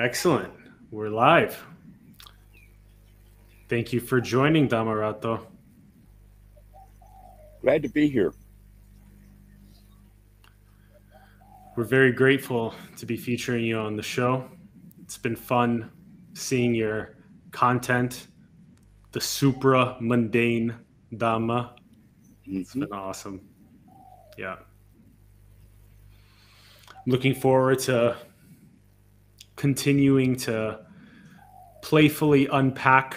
Excellent. We're live. Thank you for joining, Damarato. Glad to be here. We're very grateful to be featuring you on the show. It's been fun seeing your content, the supra mundane Dhamma. It's Mhm. been awesome. Yeah. I'm Looking forward to continuing to playfully unpack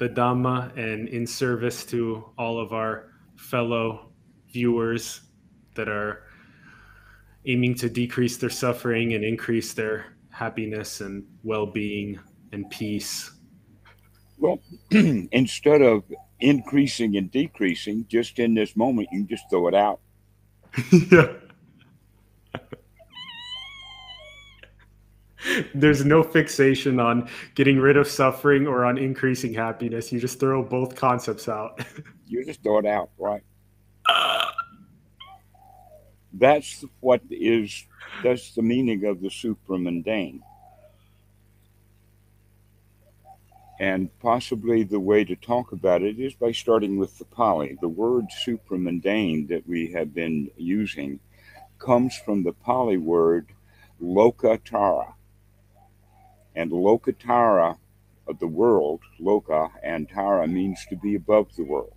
the Dhamma and in service to all of our fellow viewers that are aiming to decrease their suffering and increase their happiness and well being and peace. Well, instead of increasing and decreasing, just in this moment, you can just throw it out. yeah. There's no fixation on getting rid of suffering or on increasing happiness. You just throw both concepts out. You just throw it out, right? That's what is, that's the meaning of the supramundane. And possibly the way to talk about it is by starting with the Pali. The word supramundane that we have been using comes from the Pali word lokuttara. And lokuttara of the world, loka, and tara means to be above the world.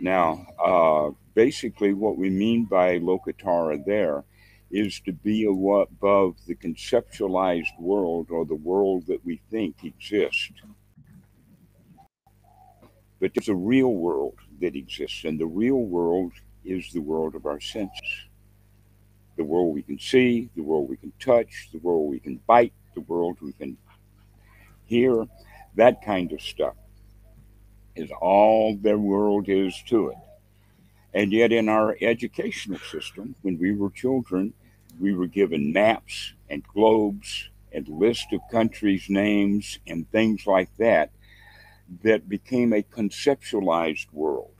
Now, uh, basically, what we mean by lokuttara there is to be above the conceptualized world or the world that we think exists. But there's a real world that exists, and the real world is the world of our senses. The world we can see, the world we can touch, the world we can bite, the world we can hear, that kind of stuff is all the world is to it. And yet, in our educational system, when we were children, we were given maps and globes and lists of countries' names and things like that that became a conceptualized world.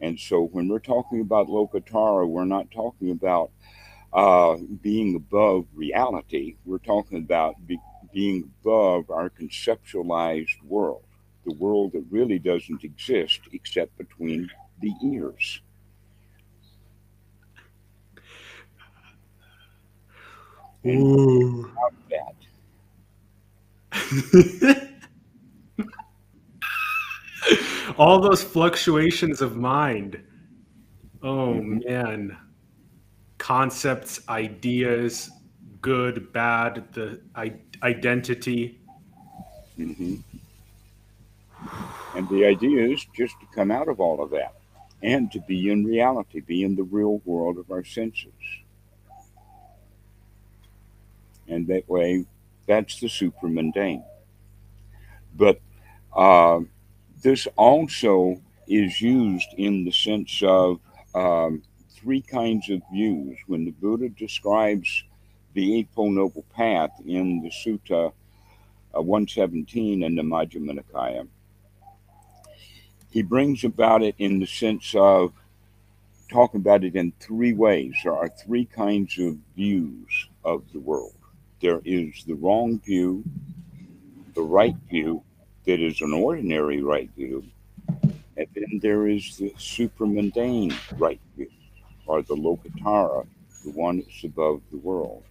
And so, when we're talking about Lokuttara, we're not talking about uh, being above reality. We're talking about be, being above our conceptualized world the world that really doesn't exist except between the ears. Ooh. that, All those fluctuations of mind. Oh man. Concepts, ideas, good, bad, the I- identity. mhm. and the idea is just to come out of all of that and to be in reality, be in the real world of our senses. And that way, that's the super mundane. But uh, this also is used in the sense of um, three kinds of views. When the Buddha describes the Eightfold Noble Path in the Sutta uh, 117 in the Majjhima Nikaya, he brings about it in the sense of talking about it in three ways. There are three kinds of views of the world. There is the wrong view, the right view, that is an ordinary right view, and then there is the supramundane right view, or the lokuttara, the one that's above the world.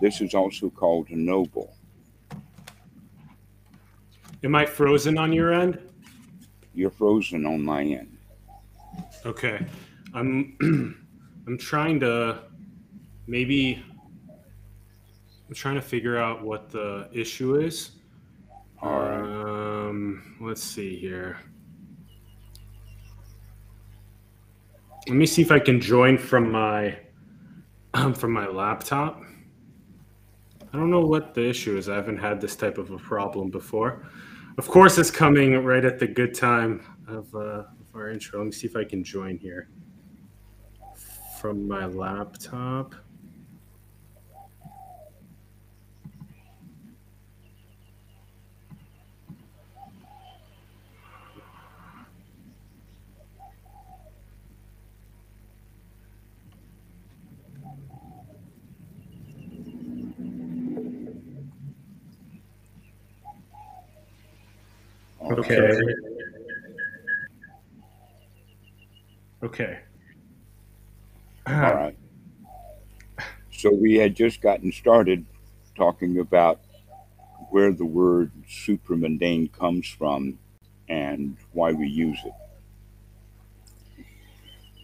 This is also called a noble. Am I frozen on your end? You're frozen on my end. Okay. I'm I'm trying to maybe I'm trying to figure out what the issue is. All right. Um, let's see here. Let me see if I can join from my from my laptop. I don't know what the issue is. I haven't had this type of a problem before. Of course, it's coming right at the good time of, uh, of our intro. Let me see if I can join here from my laptop. Okay. Okay. All right. So we had just gotten started talking about where the word supramundane comes from and why we use it.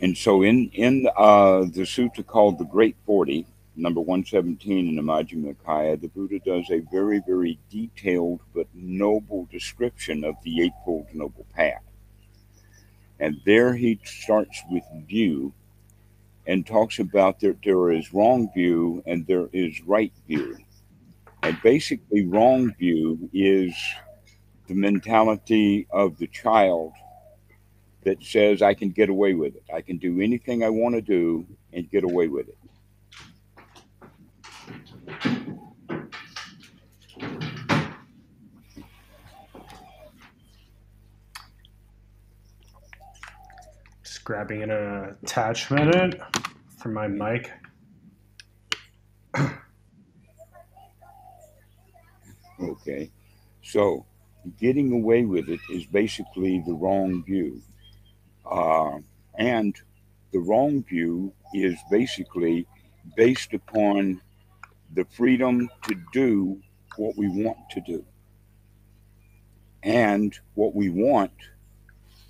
And so in in uh, the sutta called the Great Forty, number one seventeen in the Majjhima Nikaya, the Buddha does a very very detailed but noble description of the Eightfold Noble Path. And there he starts with view and talks about that there is wrong view and there is right view. And basically, wrong view is the mentality of the child that says, I can get away with it. I can do anything I want to do and get away with it. Just grabbing an attachment for my mic. Okay. So getting away with it is basically the wrong view. Uh, and the wrong view is basically based upon the freedom to do what we want to do. And what we want,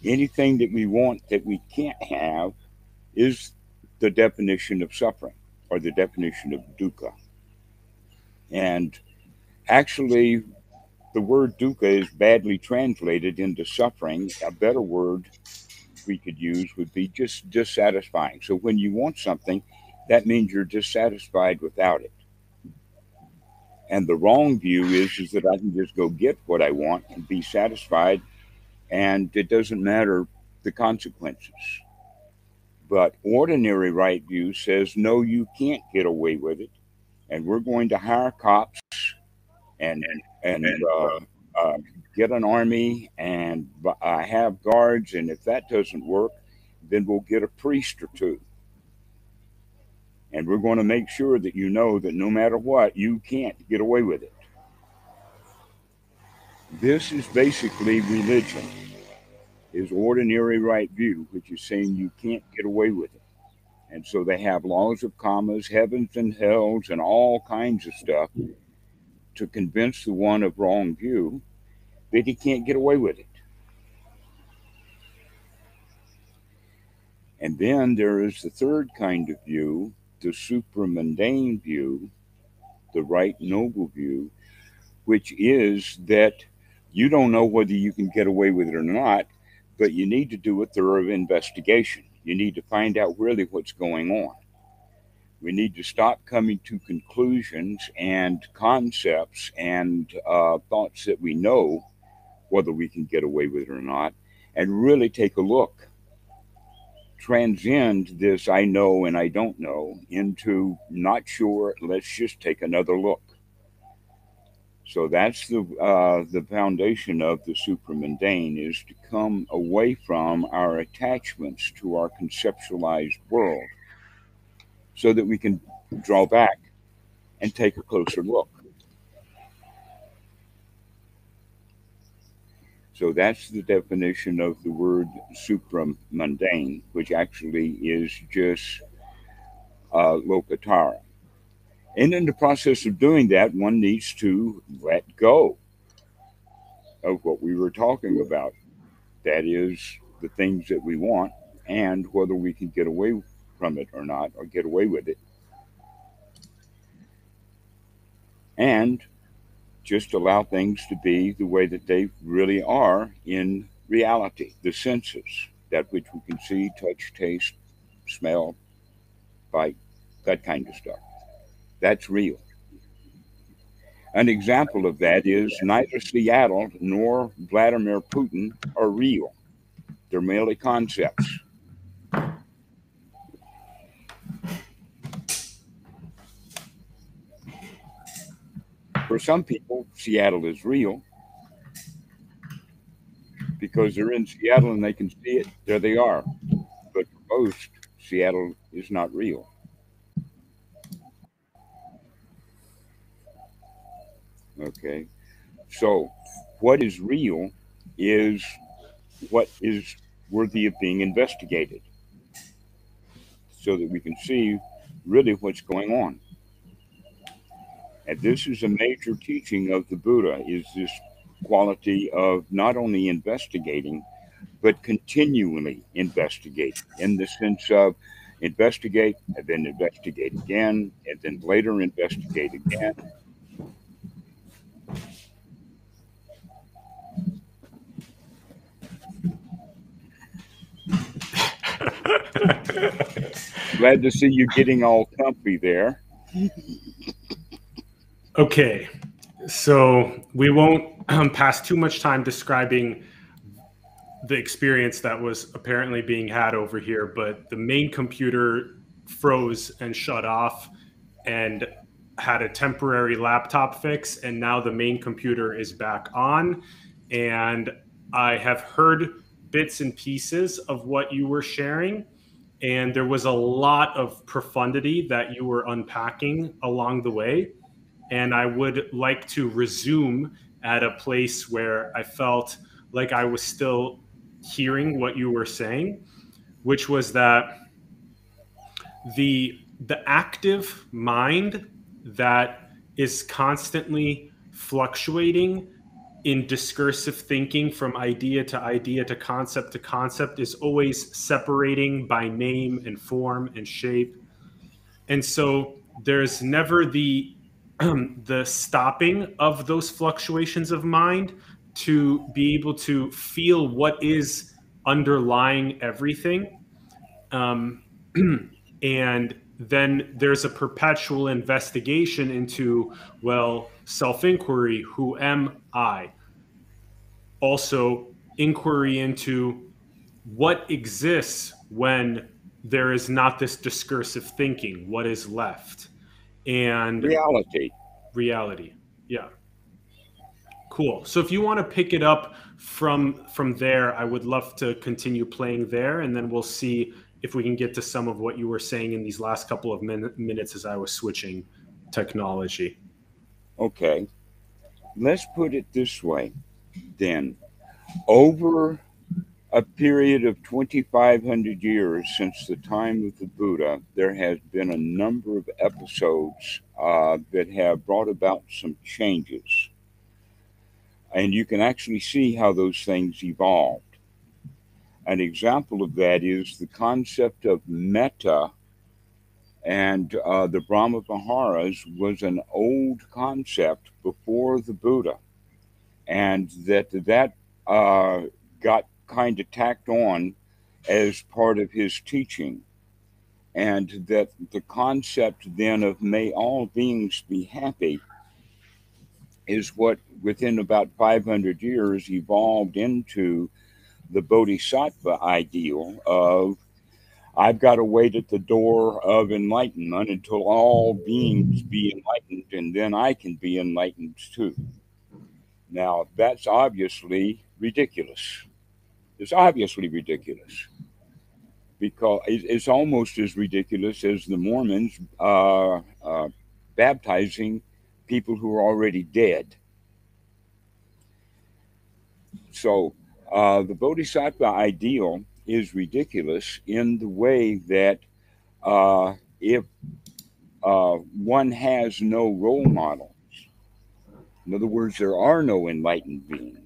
anything that we want that we can't have, is the definition of suffering or the definition of dukkha. And actually, the word dukkha is badly translated into suffering. A better word we could use would be just dissatisfying. So when you want something, that means you're dissatisfied without it. And the wrong view is, is that I can just go get what I want and be satisfied, and it doesn't matter the consequences. But ordinary right view says, no, you can't get away with it. And we're going to hire cops and and, and uh, uh, get an army and uh, have guards. And if that doesn't work, then we'll get a priest or two. And we're going to make sure that you know that no matter what, you can't get away with it. This is basically religion, is ordinary right view, which is saying you can't get away with it. And so they have laws of karmas, heavens and hells, and all kinds of stuff to convince the one of wrong view that he can't get away with it. And then there is the third kind of view, the supramundane view, the right noble view, which is that you don't know whether you can get away with it or not, but you need to do a thorough investigation. You need to find out really what's going on. We need to stop coming to conclusions and concepts and uh, thoughts that we know whether we can get away with it or not, and really take a look. Transcend this I know and I don't know into not sure, let's just take another look. So that's the uh, the foundation of the supramundane is to come away from our attachments to our conceptualized world so that we can draw back and take a closer look. So that's the definition of the word supramundane, which actually is just uh. And in the process of doing that, one needs to let go of what we were talking about. That is the things that we want and whether we can get away from it or not, or get away with it. And just allow things to be the way that they really are in reality, the senses, that which we can see, touch, taste, smell, bite, that kind of stuff. That's real. An example of that is neither Seattle nor Vladimir Putin are real. They're merely concepts. For some people, Seattle is real because they're in Seattle and they can see it. There they are. But for most, Seattle is not real. Okay. So, what is real is what is worthy of being investigated so that we can see really what's going on. And this is a major teaching of the Buddha is this quality of not only investigating, but continually investigate in the sense of investigate and then investigate again and then later investigate again. Glad to see you getting all comfy there. Okay, so we won't um, pass too much time describing the experience that was apparently being had over here, but the main computer froze and shut off and had a temporary laptop fix, and now the main computer is back on. And I have heard bits and pieces of what you were sharing, and there was a lot of profundity that you were unpacking along the way and I would like to resume at a place where I felt like I was still hearing what you were saying, which was that the the active mind that is constantly fluctuating in discursive thinking from idea to idea to concept to concept is always separating by name and form and shape. And so there's never the the stopping of those fluctuations of mind to be able to feel what is underlying everything. Um, and then there's a perpetual investigation into, well, self inquiry who am I? Also, inquiry into what exists when there is not this discursive thinking, what is left and reality. Reality. Yeah. Cool. So if you want to pick it up from from there, I would love to continue playing there, and then we'll see if we can get to some of what you were saying in these last couple of min- minutes as I was switching technology. Okay. Let's put it this way then. Over a period of 2,500 years since the time of the Buddha, there has been a number of episodes uh, that have brought about some changes. And you can actually see how those things evolved. An example of that is the concept of metta and uh, the Brahma Viharas was an old concept before the Buddha, and that that uh, got kind of tacked on as part of his teaching. And that the concept then of may all beings be happy is what within about 500 years evolved into the bodhisattva ideal of I've got to wait at the door of enlightenment until all beings be enlightened, and then I can be enlightened too. Now, that's obviously ridiculous is obviously ridiculous because it's almost as ridiculous as the Mormons uh, uh, baptizing people who are already dead. So uh, the Bodhisattva ideal is ridiculous in the way that uh, if uh, one has no role models, in other words, there are no enlightened beings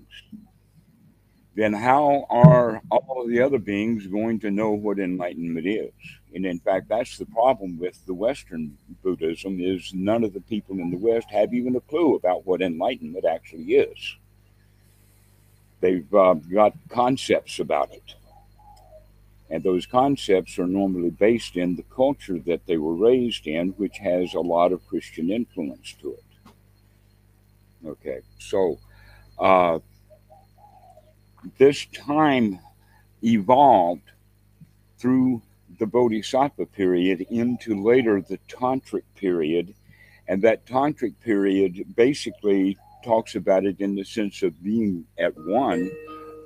then how are all of the other beings going to know what enlightenment is? And in fact, that's the problem with the Western Buddhism is none of the people in the West have even a clue about what enlightenment actually is. They've uh, got concepts about it. And those concepts are normally based in the culture that they were raised in, which has a lot of Christian influence to it. Okay, so uh, this time evolved through the Bodhisattva period into later the Tantric period. And that Tantric period basically talks about it in the sense of being at one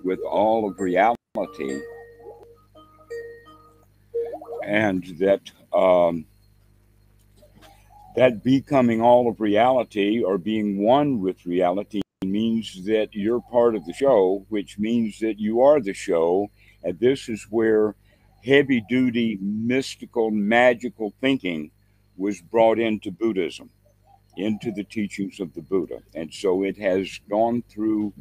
with all of reality. And that um, that becoming all of reality or being one with reality means that you're part of the show, which means that you are the show. And this is where heavy duty, mystical, magical thinking was brought into Buddhism, into the teachings of the Buddha. And so it has gone through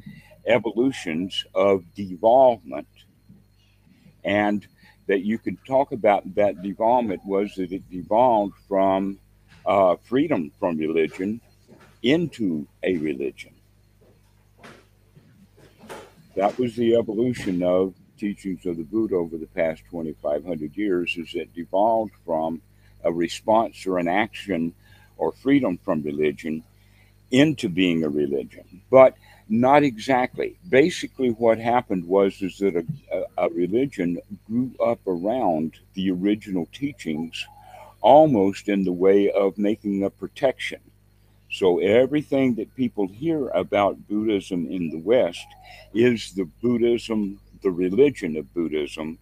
evolutions of devolvement. And that you could talk about that devolvement was that it devolved from uh, freedom from religion into a religion. That was the evolution of teachings of the Buddha over the past 2,500 years, is it devolved from a response or an action or freedom from religion into being a religion. But not exactly. Basically, what happened was is that a, a, a religion grew up around the original teachings, almost in the way of making a protection. So everything that people hear about Buddhism in the West is the Buddhism, the religion of Buddhism,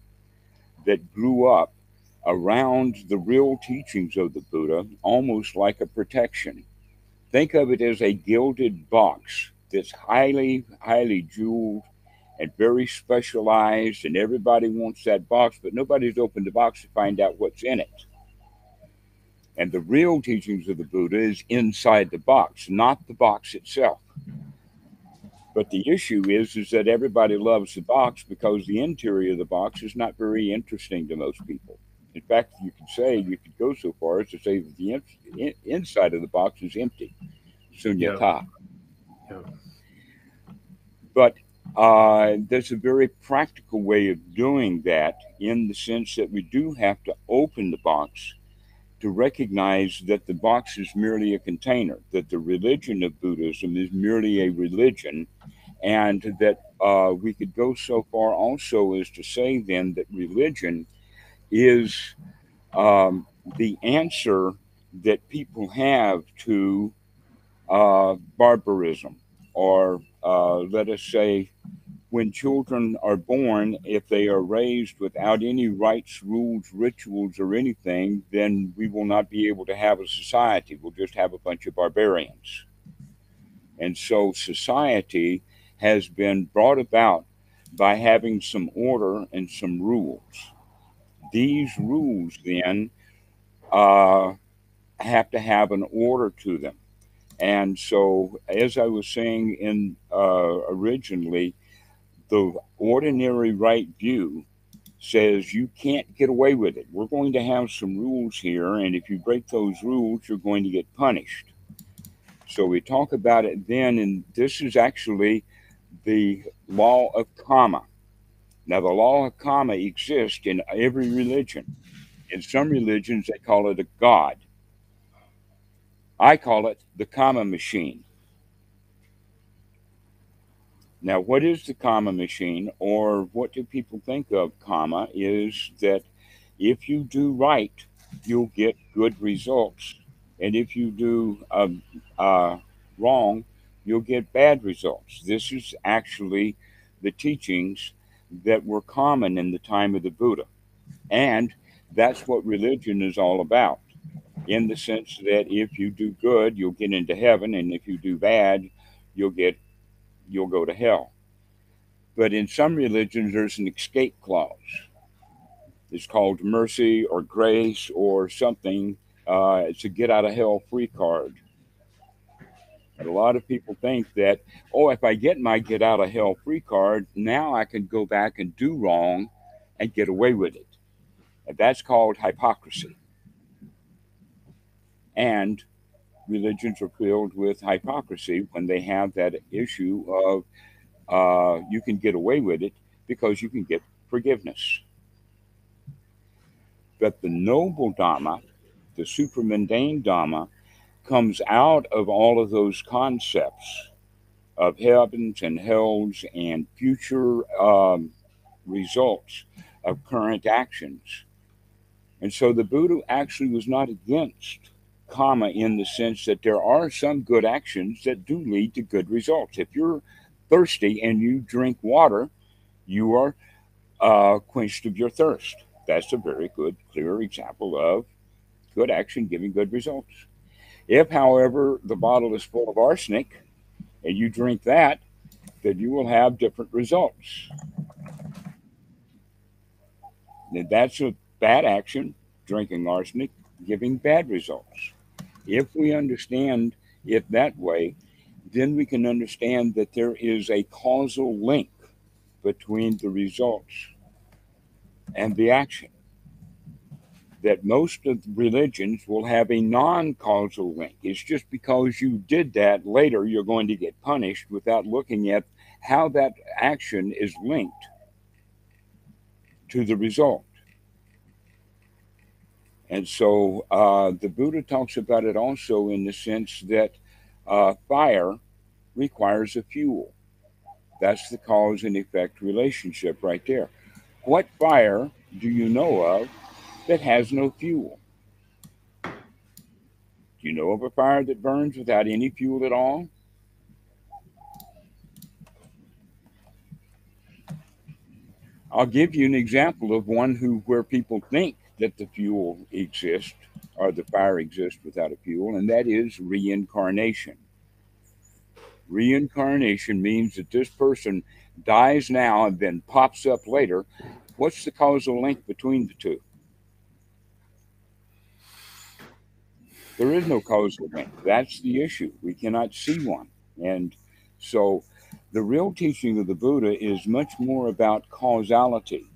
that grew up around the real teachings of the Buddha, almost like a protection. Think of it as a gilded box that's highly, highly jeweled and very specialized, and everybody wants that box, but nobody's opened the box to find out what's in it. And the real teachings of the Buddha is inside the box, not the box itself. But the issue is, is that everybody loves the box because the interior of the box is not very interesting to most people. In fact, you could say you could go so far as to say that the in, in, inside of the box is empty, sunyata. Yeah. Yeah. But uh, there's a very practical way of doing that in the sense that we do have to open the box to recognize that the box is merely a container, that the religion of Buddhism is merely a religion, and that uh, we could go so far also as to say then that religion is um, the answer that people have to uh, barbarism or uh, let us say, when children are born, if they are raised without any rights, rules, rituals, or anything, then we will not be able to have a society. We'll just have a bunch of barbarians. And so society has been brought about by having some order and some rules. These rules then uh, have to have an order to them. And so, as I was saying in uh, originally, the ordinary right view says you can't get away with it. We're going to have some rules here, and if you break those rules, you're going to get punished. So we talk about it then, and this is actually the law of karma. Now, the law of karma exists in every religion. In some religions, they call it a god. I call it the karma machine. Now, what is the karma machine, or what do people think of karma? Is that if you do right, you'll get good results, and if you do uh, uh, wrong, you'll get bad results. This is actually the teachings that were common in the time of the Buddha, and that's what religion is all about in the sense that if you do good, you'll get into heaven, and if you do bad, you'll get you'll go to hell. But in some religions, there's an escape clause. It's called mercy or grace or something. Uh, it's a get out of hell free card. And a lot of people think that, oh, if I get my get out of hell free card, now I can go back and do wrong and get away with it. And that's called hypocrisy and religions are filled with hypocrisy when they have that issue of uh, you can get away with it because you can get forgiveness. But the noble Dhamma, the supramundane Dhamma, comes out of all of those concepts of heavens and hells and future um, results of current actions. And so the Buddha actually was not against karma in the sense that there are some good actions that do lead to good results. If you're thirsty and you drink water, you are uh, quenched of your thirst. That's a very good, clear example of good action giving good results. If, however, the bottle is full of arsenic and you drink that, then you will have different results. And that's a bad action, drinking arsenic, giving bad results. If we understand it that way, then we can understand that there is a causal link between the results and the action. That most of religions will have a non causal link. It's just because you did that later, you're going to get punished without looking at how that action is linked to the result. And so uh, the Buddha talks about it also in the sense that uh, fire requires a fuel. That's the cause and effect relationship right there. What fire do you know of that has no fuel? Do you know of a fire that burns without any fuel at all? I'll give you an example of one who where people think that the fuel exists or the fire exists without a fuel, and that is reincarnation. Reincarnation means that this person dies now and then pops up later. What's the causal link between the two? There is no causal link. That's the issue. We cannot see one. And so the real teaching of the Buddha is much more about causality.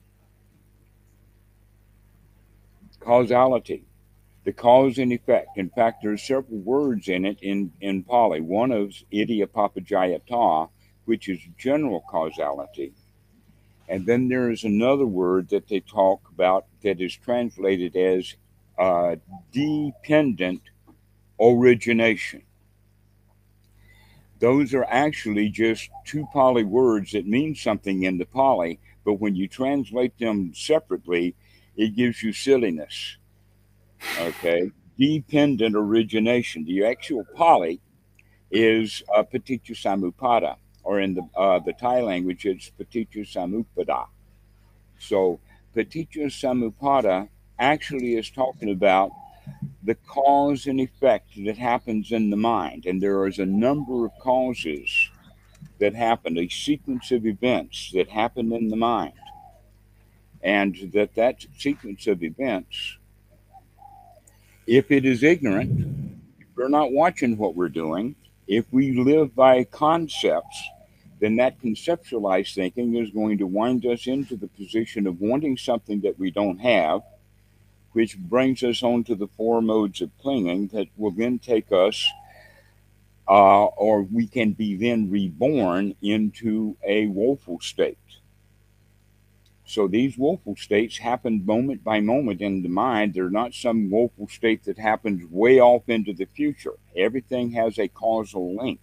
Causality, the cause and effect. In fact, there's several words in it in, in Pali. One is idappaccayata, which is general causality. And then there is another word that they talk about that is translated as uh, dependent origination. Those are actually just two Pali words that mean something in the Pali, but when you translate them separately, it gives you silliness. Okay. Dependent origination. The actual Pali is uh, paticca or in the uh, the Thai language, it's paticca samuppada. So paticca samuppada actually is talking about the cause and effect that happens in the mind. And there is a number of causes that happen, a sequence of events that happen in the mind. And that that sequence of events, if it is ignorant, if we're not watching what we're doing, if we live by concepts, then that conceptualized thinking is going to wind us into the position of wanting something that we don't have which brings us on to the four modes of clinging that will then take us, uh, or we can be then reborn into a woeful state. So these woeful states happen moment by moment in the mind. They're not some woeful state that happens way off into the future. Everything has a causal link.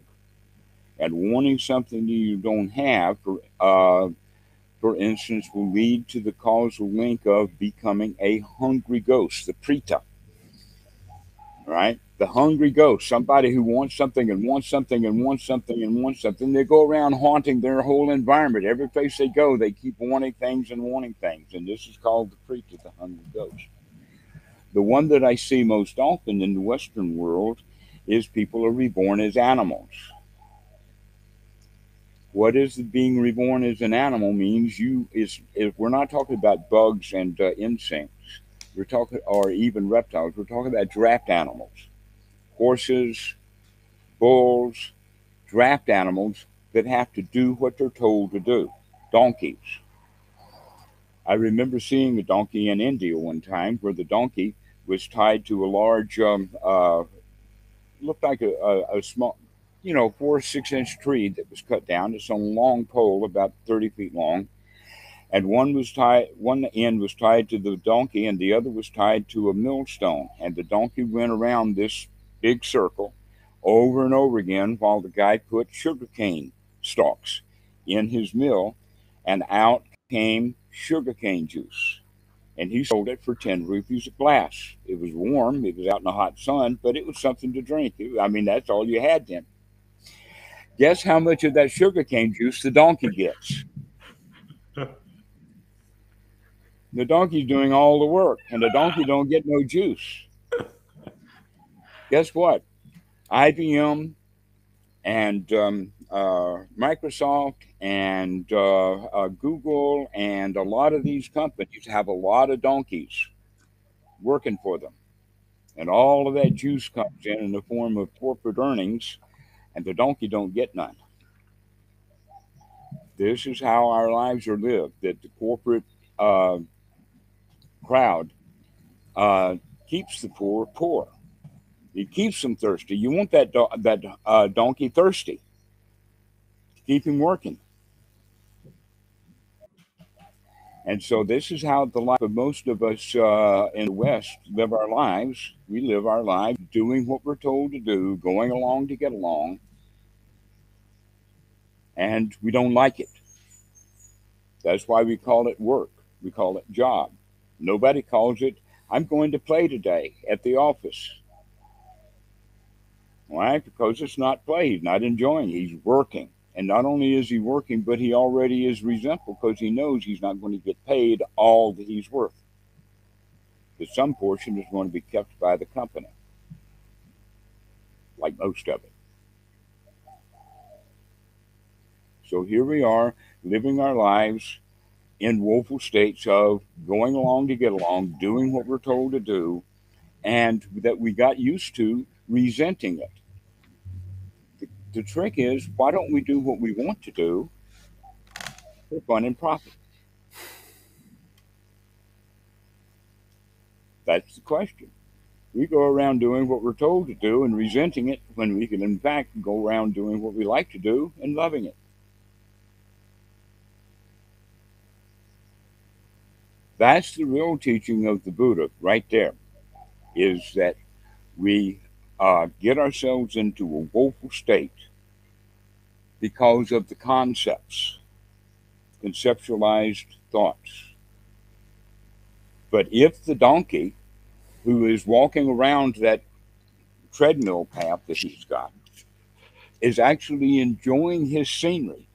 And wanting something you don't have, uh, for instance, will lead to the causal link of becoming a hungry ghost, the preta. Right? The hungry ghost, somebody who wants something and wants something and wants something and wants something. They go around haunting their whole environment. Every place they go, they keep wanting things and wanting things. And this is called the preta, the hungry ghost. The one that I see most often in the Western world is people are reborn as animals what is being reborn as an animal means you is if we're not talking about bugs and uh, insects we're talking or even reptiles we're talking about draft animals horses bulls draft animals that have to do what they're told to do donkeys i remember seeing a donkey in india one time where the donkey was tied to a large um, uh, looked like a, a, a small you know, four or six inch tree that was cut down. It's a long pole, about 30 feet long. And one was tied, one end was tied to the donkey, and the other was tied to a millstone. And the donkey went around this big circle over and over again while the guy put sugarcane stalks in his mill, and out came sugarcane juice. And he sold it for 10 rupees a glass. It was warm, it was out in the hot sun, but it was something to drink. I mean, that's all you had then. Guess how much of that sugarcane juice the donkey gets? the donkey's doing all the work, and the donkey don't get no juice. Guess what? IBM, and um, uh, Microsoft and uh, uh, Google and a lot of these companies have a lot of donkeys working for them. And all of that juice comes in in the form of corporate earnings, and the donkey don't get none. This is how our lives are lived, that the corporate uh, crowd uh, keeps the poor poor. It keeps them thirsty. You want that do- that uh, donkey thirsty. Keep him working. And so this is how the life of most of us uh, in the West live our lives. We live our lives doing what we're told to do, going along to get along, and we don't like it. That's why we call it work. We call it job. Nobody calls it, I'm going to play today at the office. Why? Because it's not play. He's not enjoying. He's working. And not only is he working, but he already is resentful because he knows he's not going to get paid all that he's worth. That some portion is going to be kept by the company, like most of it. So here we are living our lives in woeful states of going along to get along, doing what we're told to do, and that we got used to resenting it. The, trick is, why don't we do what we want to do for fun and profit? That's the question. We go around doing what we're told to do and resenting it when we can, in fact, go around doing what we like to do and loving it. That's the real teaching of the Buddha right there, is that we uh, get ourselves into a woeful state because of the concepts, conceptualized thoughts. But if the donkey who is walking around that treadmill path that he's got is actually enjoying his scenery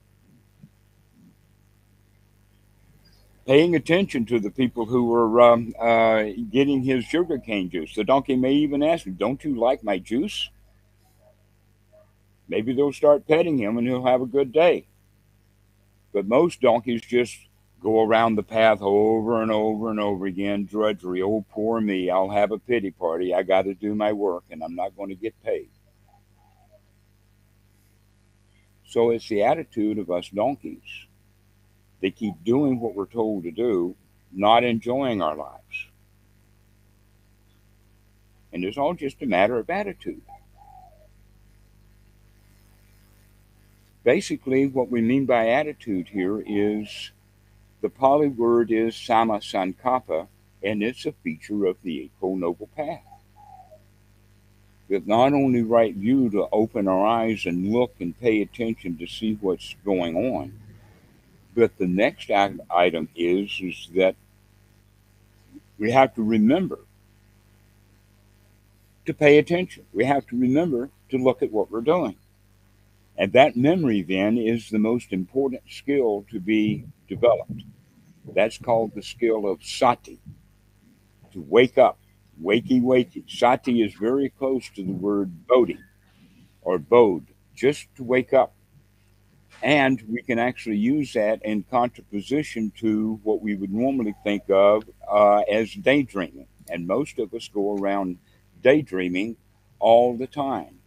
paying attention to the people who were um, uh, getting his sugarcane juice. The donkey may even ask him, Don't you like my juice? Maybe they'll start petting him and he'll have a good day. But most donkeys just go around the path over and over and over again, drudgery. Oh, poor me. I'll have a pity party. I got to do my work and I'm not going to get paid. So it's the attitude of us donkeys they keep doing what we're told to do, not enjoying our lives. And it's all just a matter of attitude. Basically, what we mean by attitude here is the Pali word is samma sankappa, and it's a feature of the Eightfold Noble Path. That not only right view to open our eyes and look and pay attention to see what's going on, but the next item is is that we have to remember to pay attention. We have to remember to look at what we're doing. And that memory then is the most important skill to be developed. That's called the skill of sati, to wake up, wakey wakey. Sati is very close to the word bodhi or bod, just to wake up. And we can actually use that in contraposition to what we would normally think of uh, as daydreaming. And most of us go around daydreaming all the time.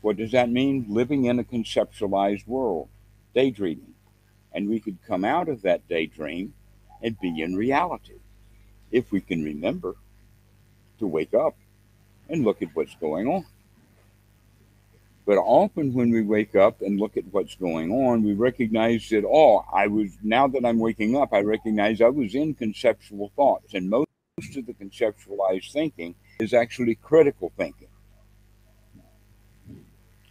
What does that mean? Living in a conceptualized world, daydreaming. And we could come out of that daydream and be in reality if we can remember to wake up and look at what's going on. But often when we wake up and look at what's going on, we recognize that, oh, I was, now that I'm waking up, I recognize I was in conceptual thoughts. And most of the conceptualized thinking is actually critical thinking.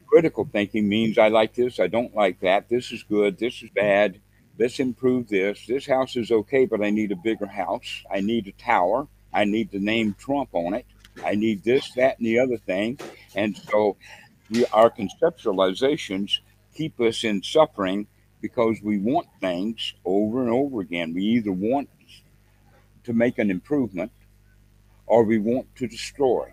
Critical thinking means I like this, I don't like that, this is good, this is bad, let's improve this. This house is okay, but I need a bigger house. I need a tower. I need the name Trump on it. I need this, that, and the other thing. And so we, our conceptualizations keep us in suffering because we want things over and over again. We either want to make an improvement or we want to destroy.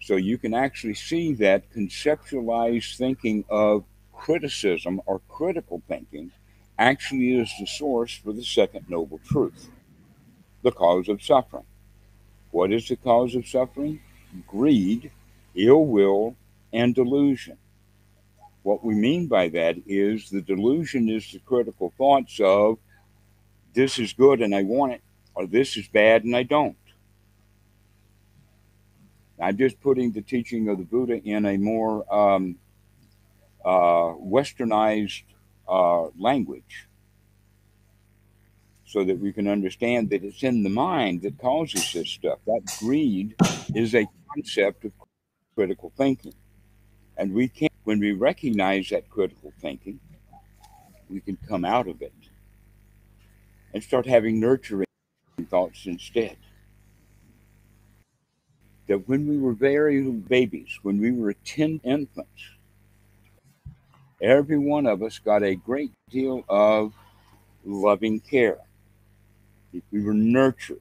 So you can actually see that conceptualized thinking of criticism or critical thinking actually is the source for the second noble truth, the cause of suffering. What is the cause of suffering? Greed, ill will, and delusion. What we mean by that is the delusion is the critical thoughts of this is good and I want it, or this is bad and I don't. I'm just putting the teaching of the Buddha in a more um, uh, westernized uh, language so that we can understand that it's in the mind that causes this stuff. That greed is a concept of critical thinking. And we can, when we recognize that critical thinking, we can come out of it and start having nurturing thoughts instead. That when we were very babies, when we were 10 infants, every one of us got a great deal of loving care. We were nurtured.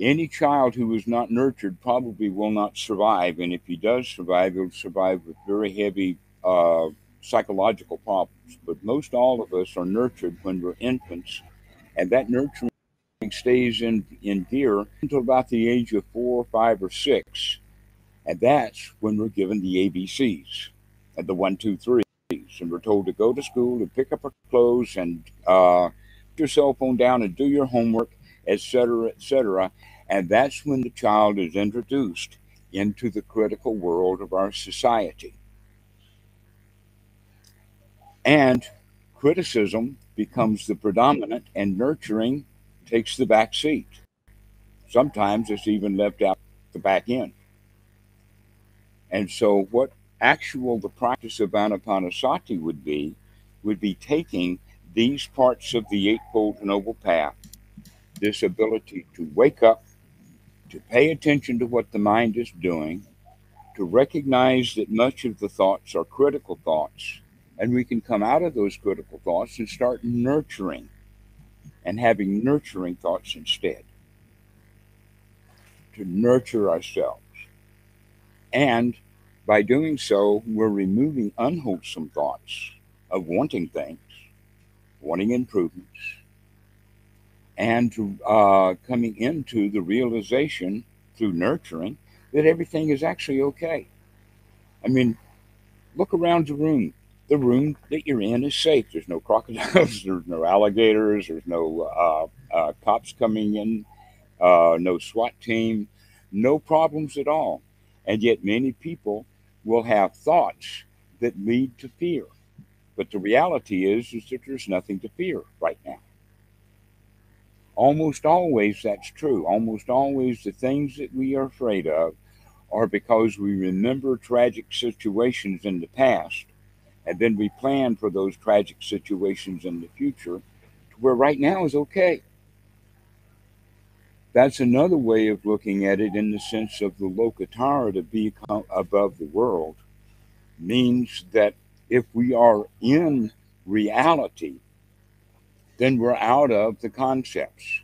Any child who is not nurtured probably will not survive. And if he does survive, he'll survive with very heavy uh, psychological problems. But most all of us are nurtured when we're infants. And that nurturing stays in, in gear until about the age of four, five, or six. And that's when we're given the ABCs and the one, two, three and we're told to go to school and pick up our clothes and uh, put your cell phone down and do your homework, etc., etc. And that's when the child is introduced into the critical world of our society. And criticism becomes the predominant, and nurturing takes the back seat. Sometimes it's even left out at the back end. And so, what actual the practice of anapanasati would be would be taking these parts of the eightfold noble path this ability to wake up to pay attention to what the mind is doing to recognize that much of the thoughts are critical thoughts and we can come out of those critical thoughts and start nurturing and having nurturing thoughts instead. To nurture ourselves. And by doing so, we're removing unwholesome thoughts of wanting things, wanting improvements, and uh, coming into the realization through nurturing that everything is actually okay. I mean, look around the room. The room that you're in is safe. There's no crocodiles, there's no alligators, there's no uh, uh, cops coming in, uh, no SWAT team, no problems at all. And yet, many people will have thoughts that lead to fear. But the reality is, is that there's nothing to fear right now. Almost always that's true. Almost always the things that we are afraid of are because we remember tragic situations in the past and then we plan for those tragic situations in the future to where right now is okay. That's another way of looking at it in the sense of the lokuttara to be above the world means that if we are in reality, then we're out of the concepts.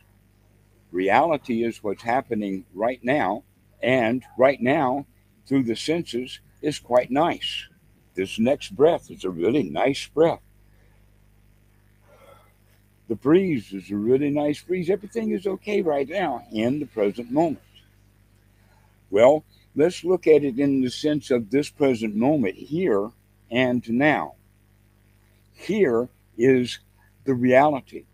Reality is what's happening right now, and right now, through the senses, is quite nice. This next breath is a really nice breath. The breeze is a really nice breeze. Everything is okay right now in the present moment. Well, let's look at it in the sense of this present moment here and now. Here is the reality.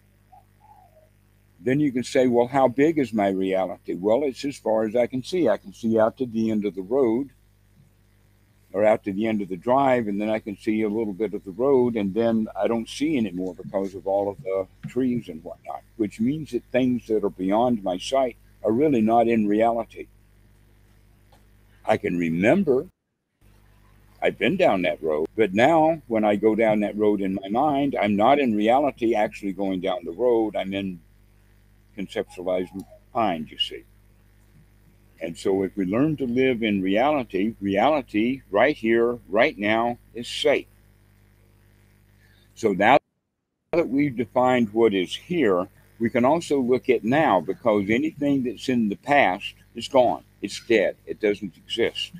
Then you can say, well, how big is my reality? Well, it's as far as I can see. I can see out to the end of the road or out to the end of the drive, and then I can see a little bit of the road, and then I don't see anymore because of all of the trees and whatnot, which means that things that are beyond my sight are really not in reality. I can remember I've been down that road, but now when I go down that road in my mind, I'm not in reality actually going down the road. I'm in conceptualized mind, you see. And so, if we learn to live in reality, reality right here, right now, is safe. So, now that we've defined what is here, we can also look at now because anything that's in the past is gone, it's dead, it doesn't exist.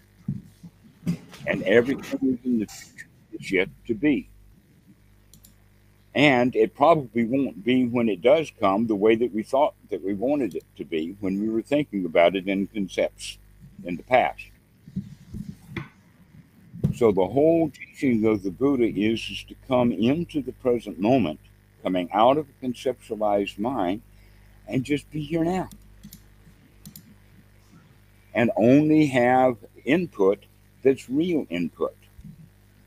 And everything in the future is yet to be. And it probably won't be when it does come the way that we thought that we wanted it to be when we were thinking about it in concepts in the past. So the whole teaching of the Buddha is, is to come into the present moment, coming out of a conceptualized mind, and just be here now. And only have input that's real input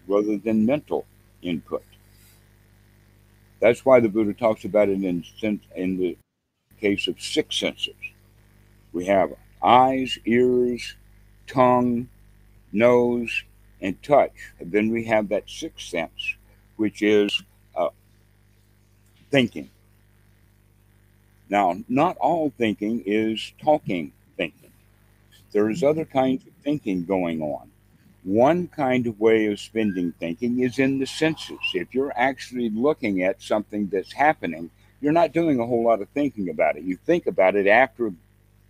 rather than mental input. That's why the Buddha talks about it in, in the case of six senses. We have eyes, ears, tongue, nose, and touch. And then we have that sixth sense, which is uh, thinking. Now, not all thinking is talking thinking. There's other kinds of thinking going on. One kind of way of spending thinking is in the senses. If you're actually looking at something that's happening, you're not doing a whole lot of thinking about it. You think about it after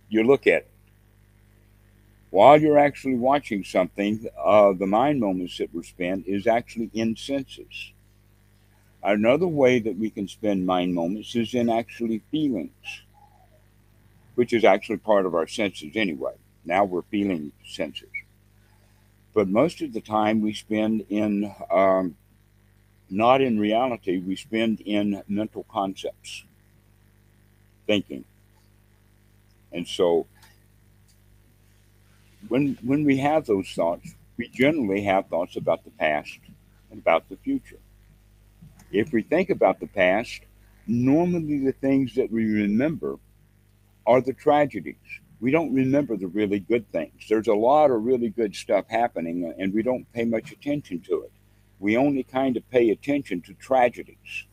you look at it while you're actually watching something, uh, the mind moments that were spent is actually in senses. Another way that we can spend mind moments is in actually feelings, which is actually part of our senses anyway. Now we're feeling senses. But most of the time we spend in, um, not in reality, we spend in mental concepts, thinking. And so when when we have those thoughts, we generally have thoughts about the past and about the future. If we think about the past, normally the things that we remember are the tragedies. We don't remember the really good things. There's a lot of really good stuff happening, and we don't pay much attention to it. We only kind of pay attention to tragedies.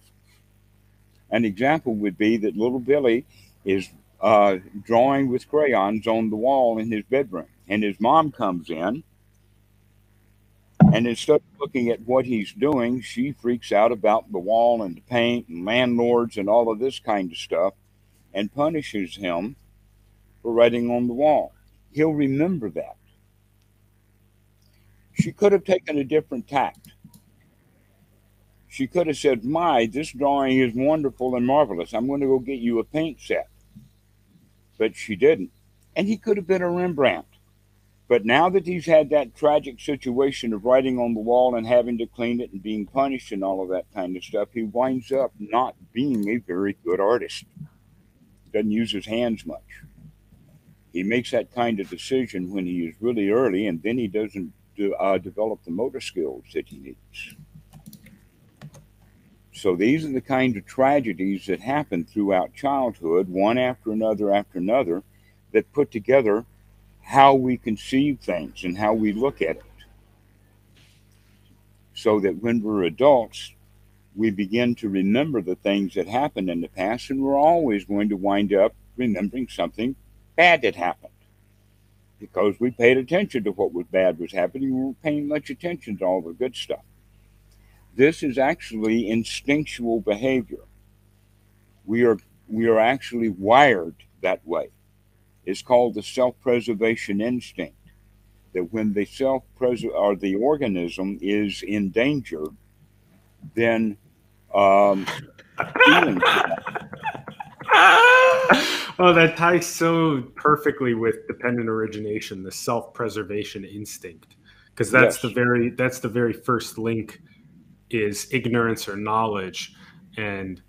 An example would be that little Billy is uh, drawing with crayons on the wall in his bedroom and his mom comes in and instead of looking at what he's doing, she freaks out about the wall and the paint and landlords and all of this kind of stuff and punishes him writing on the wall. He'll remember that. She could have taken a different tact. She could have said, My, this drawing is wonderful and marvelous. I'm going to go get you a paint set. But she didn't. And he could have been a Rembrandt. But now that he's had that tragic situation of writing on the wall and having to clean it and being punished and all of that kind of stuff, he winds up not being a very good artist. Doesn't use his hands much. He makes that kind of decision when he is really early, and then he doesn't do, uh, develop the motor skills that he needs. So these are the kind of tragedies that happen throughout childhood, one after another after another, that put together how we conceive things and how we look at it. So that when we're adults, we begin to remember the things that happened in the past, and we're always going to wind up remembering something bad that happened because we paid attention to what was bad was happening. We weren't paying much attention to all the good stuff. This is actually instinctual behavior. We are we are actually wired that way It's called the self-preservation instinct. That when the self or the organism is in danger, then um, oh, that ties so perfectly with dependent origination, the self-preservation instinct, because that's yes. the very that's the very first link is ignorance or knowledge, and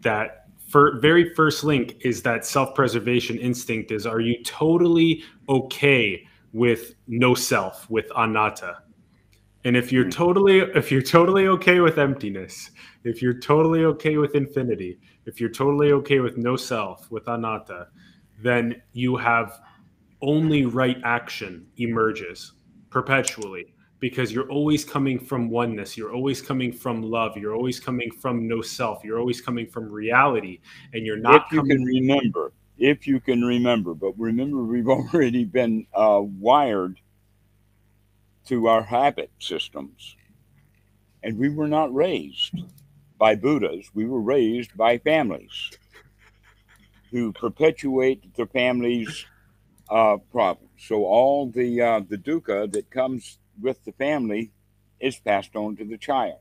that for very first link is that self-preservation instinct is are you totally okay with no self with anatta and if you're hmm. totally if you're totally okay with emptiness if you're totally okay with infinity if you're totally okay with no self with anatta then you have only right action emerges perpetually because you're always coming from oneness. You're always coming from love. You're always coming from no self. You're always coming from reality and you're not if you can remember if you can remember but remember we've already been uh, wired to our habit systems and we were not raised by buddhas we were raised by families who perpetuate the family's uh, problems so all the uh, the dukkha that comes with the family is passed on to the child.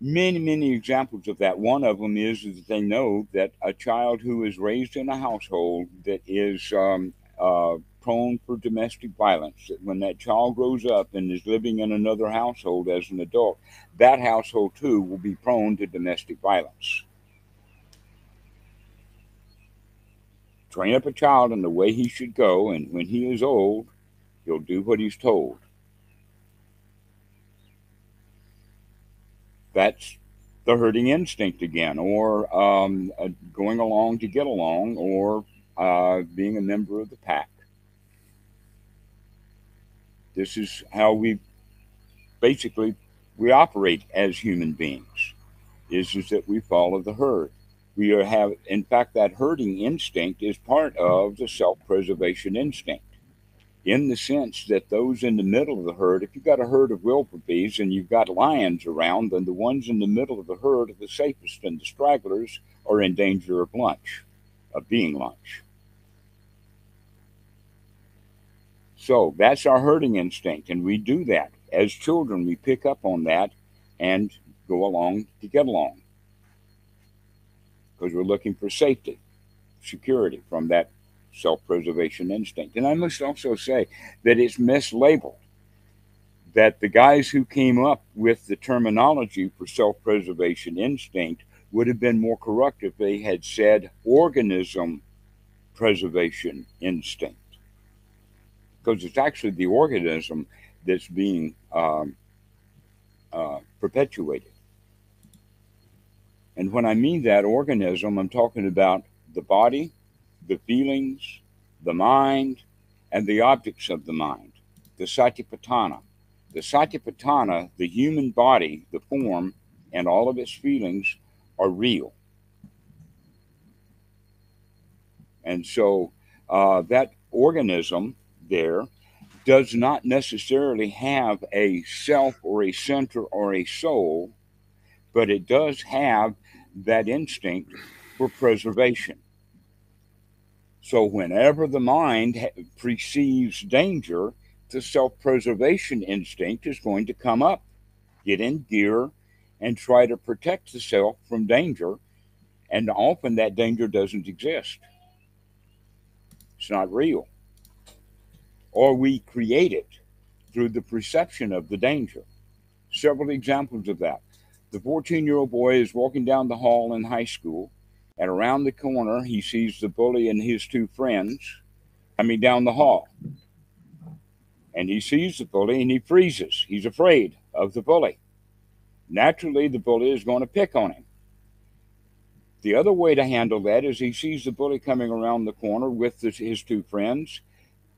Many, many examples of that. One of them is that they know that a child who is raised in a household that is um, uh, prone for domestic violence, that when that child grows up and is living in another household as an adult, that household too will be prone to domestic violence. Train up a child in the way he should go, and when he is old, he'll do what he's told. That's the herding instinct again, or um, uh, going along to get along, or uh, being a member of the pack. This is how we basically we operate as human beings. Is is that we follow the herd. We are have in fact that herding instinct is part of the self-preservation instinct in the sense that those in the middle of the herd, if you've got a herd of wildebeest and you've got lions around, then the ones in the middle of the herd are the safest, and the stragglers are in danger of lunch, of being lunch. So that's our herding instinct, and we do that. As children, we pick up on that and go along to get along because we're looking for safety, security from that self preservation instinct. And I must also say that it's mislabeled. That the guys who came up with the terminology for self preservation instinct would have been more correct if they had said organism preservation instinct because it's actually the organism that's being um, uh, perpetuated. And when I mean that organism, I'm talking about the body, the feelings, the mind, and the objects of the mind, the satipatthana. The satipatthana, the human body, the form, and all of its feelings are real. And so uh, that organism there does not necessarily have a self or a center or a soul, but it does have that instinct for preservation. So, whenever the mind perceives danger, the self preservation instinct is going to come up, get in gear, and try to protect the self from danger. And often that danger doesn't exist, it's not real or we create it through the perception of the danger. Several examples of that. The 14 year old boy is walking down the hall in high school, and around the corner, he sees the bully and his two friends coming down the hall. And he sees the bully and he freezes. He's afraid of the bully. Naturally, the bully is going to pick on him. The other way to handle that is he sees the bully coming around the corner with his two friends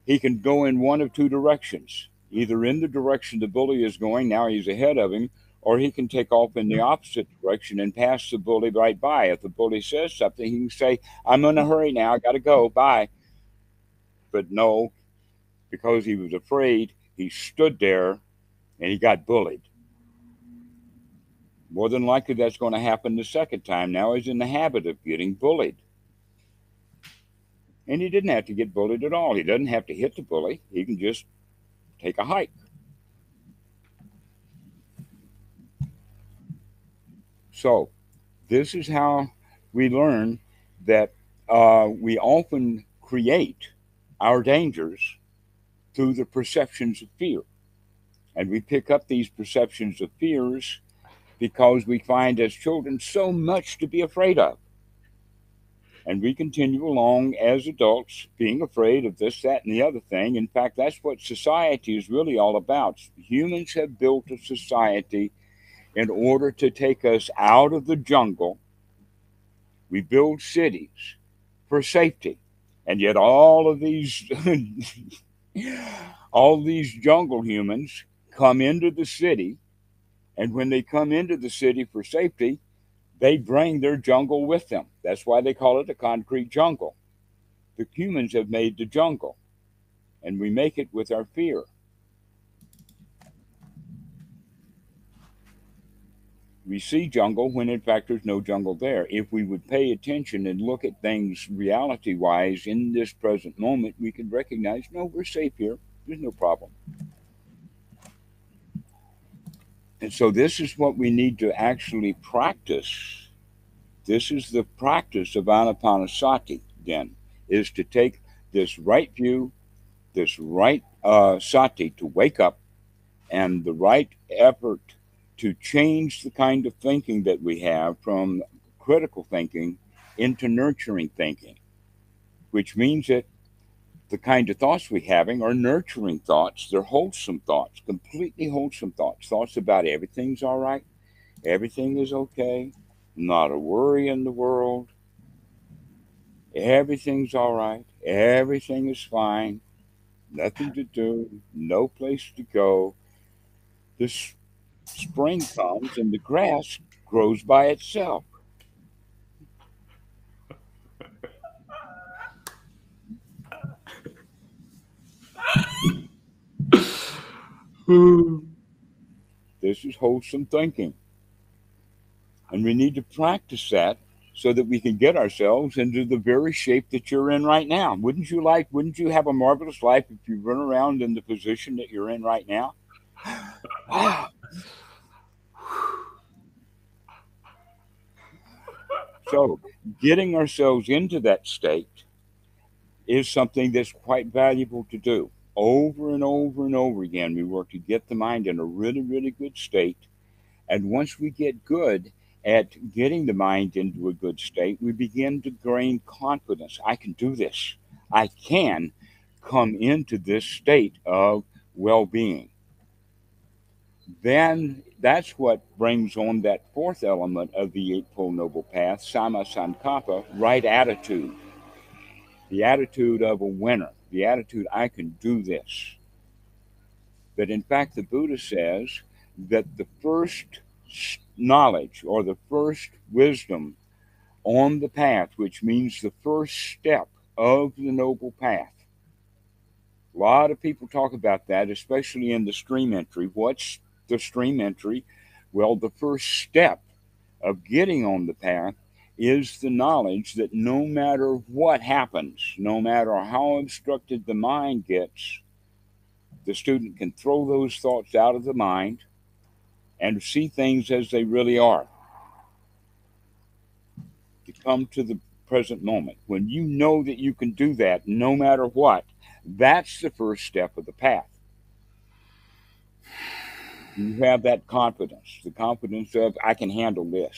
he can go in one of two directions either in the direction the bully is going, now he's ahead of him, or he can take off in the opposite direction and pass the bully right by. If the bully says something, he can say, I'm in a hurry now, I got to go, bye. But no, because he was afraid, he stood there and he got bullied. More than likely, that's going to happen the second time. Now he's in the habit of getting bullied. And he didn't have to get bullied at all. He doesn't have to hit the bully. He can just take a hike. So, this is how we learn that uh, we often create our dangers through the perceptions of fear. And we pick up these perceptions of fears because we find as children so much to be afraid of and we continue along as adults being afraid of this, that, and the other thing. In fact, that's what society is really all about. Humans have built a society in order to take us out of the jungle. We build cities for safety. And yet all of these all these jungle humans come into the city and when they come into the city for safety, they bring their jungle with them. That's why they call it a concrete jungle. The humans have made the jungle, and we make it with our fear. We see jungle when in fact there's no jungle there. If we would pay attention and look at things reality wise in this present moment, we could recognize no, we're safe here. There's no problem. And so this is what we need to actually practice. This is the practice of anapanasati, then, is to take this right view, this right uh, sati to wake up, and the right effort to change the kind of thinking that we have from critical thinking into nurturing thinking, which means that the kind of thoughts we're having are nurturing thoughts. They're wholesome thoughts, completely wholesome thoughts. Thoughts about everything's all right, everything is okay, not a worry in the world, everything's all right, everything is fine, nothing to do, no place to go. This spring comes and the grass grows by itself. this is wholesome thinking. And we need to practice that so that we can get ourselves into the very shape that you're in right now. Wouldn't you like, wouldn't you have a marvelous life if you run around in the position that you're in right now? so, getting ourselves into that state is something that's quite valuable to do over and over and over again. We work to get the mind in a really, really good state. And once we get good at getting the mind into a good state, we begin to gain confidence. I can do this. I can come into this state of well being. Then that's what brings on that fourth element of the Eightfold Noble Path, Samma Sankappa, right attitude. The attitude of a winner the attitude, I can do this. But in fact, the Buddha says that the first knowledge or the first wisdom on the path, which means the first step of the noble path. A lot of people talk about that, especially in the stream entry. What's the stream entry? Well, the first step of getting on the path is the knowledge that no matter what happens, no matter how obstructed the mind gets, the student can throw those thoughts out of the mind and see things as they really are. To come to the present moment. When you know that you can do that no matter what, that's the first step of the path. You have that confidence, the confidence of, I can handle this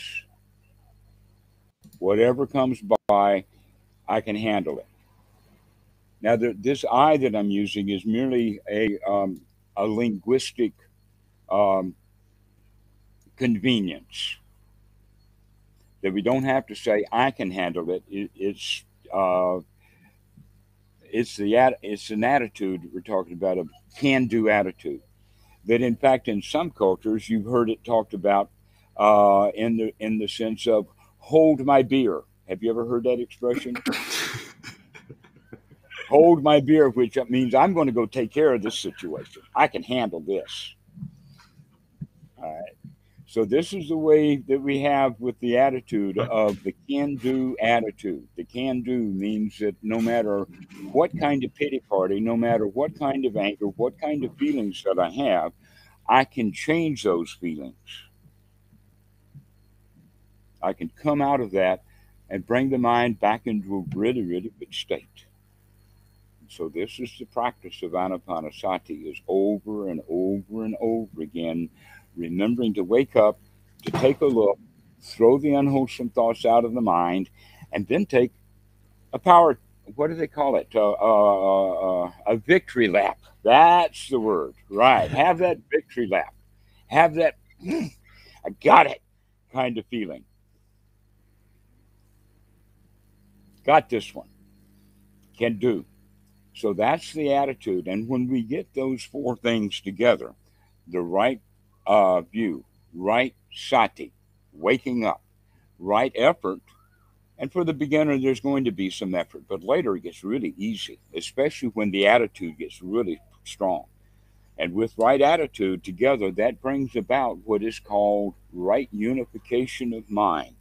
Whatever comes by, I can handle it. Now, the, this I that I'm using is merely a, um, a linguistic um, convenience. That we don't have to say I can handle it. it it's uh, it's the it's an attitude we're talking about a can-do attitude. That in fact, in some cultures, you've heard it talked about uh, in the in the sense of hold my beer. Have you ever heard that expression? hold my beer, which means I'm going to go take care of this situation. I can handle this. All right. So this is the way that we have with the attitude of the can-do attitude. The can-do means that no matter what kind of pity party, no matter what kind of anger, what kind of feelings that I have, I can change those feelings. I can come out of that and bring the mind back into a really, really good state. So this is the practice of anapanasati is over and over and over again, remembering to wake up, to take a look, throw the unwholesome thoughts out of the mind, and then take a power. What do they call it? Uh, uh, uh, a victory lap. That's the word. Right. Have that victory lap. Have that. I got it kind of feeling. Got this one. Can do. So that's the attitude. And when we get those four things together, the right uh, view, right sati, waking up, right effort, and for the beginner, there's going to be some effort, but later it gets really easy, especially when the attitude gets really strong. And with right attitude together, that brings about what is called right unification of mind.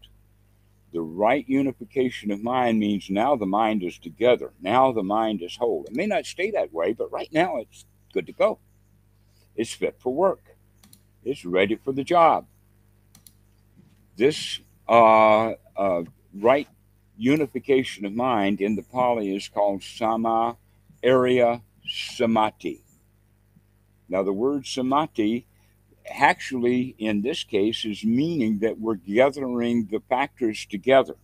The right unification of mind means now the mind is together. Now the mind is whole. It may not stay that way, but right now it's good to go. It's fit for work. It's ready for the job. This uh, uh, right unification of mind in the Pali is called sama area samadhi. Now, the word samadhi actually, in this case, is meaning that we're gathering the factors together.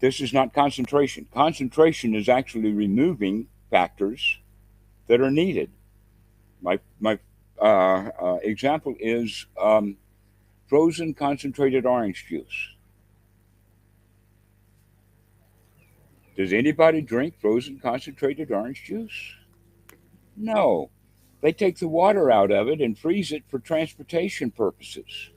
This is not concentration. Concentration is actually removing factors that are needed. My, my uh, uh, example is um, frozen concentrated orange juice. Does anybody drink frozen concentrated orange juice? No. They take the water out of it and freeze it for transportation purposes.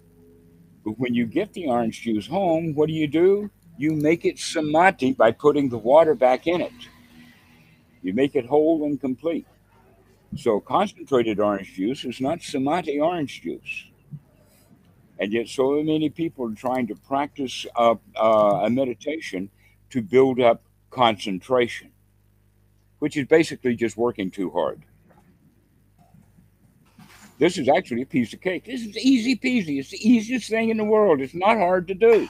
But when you get the orange juice home, what do you do? You make it samadhi by putting the water back in it. You make it whole and complete. So concentrated orange juice is not samadhi orange juice. And yet, so many people are trying to practice uh, uh, a meditation to build up concentration, which is basically just working too hard. This is actually a piece of cake. This is easy peasy. It's the easiest thing in the world. It's not hard to do.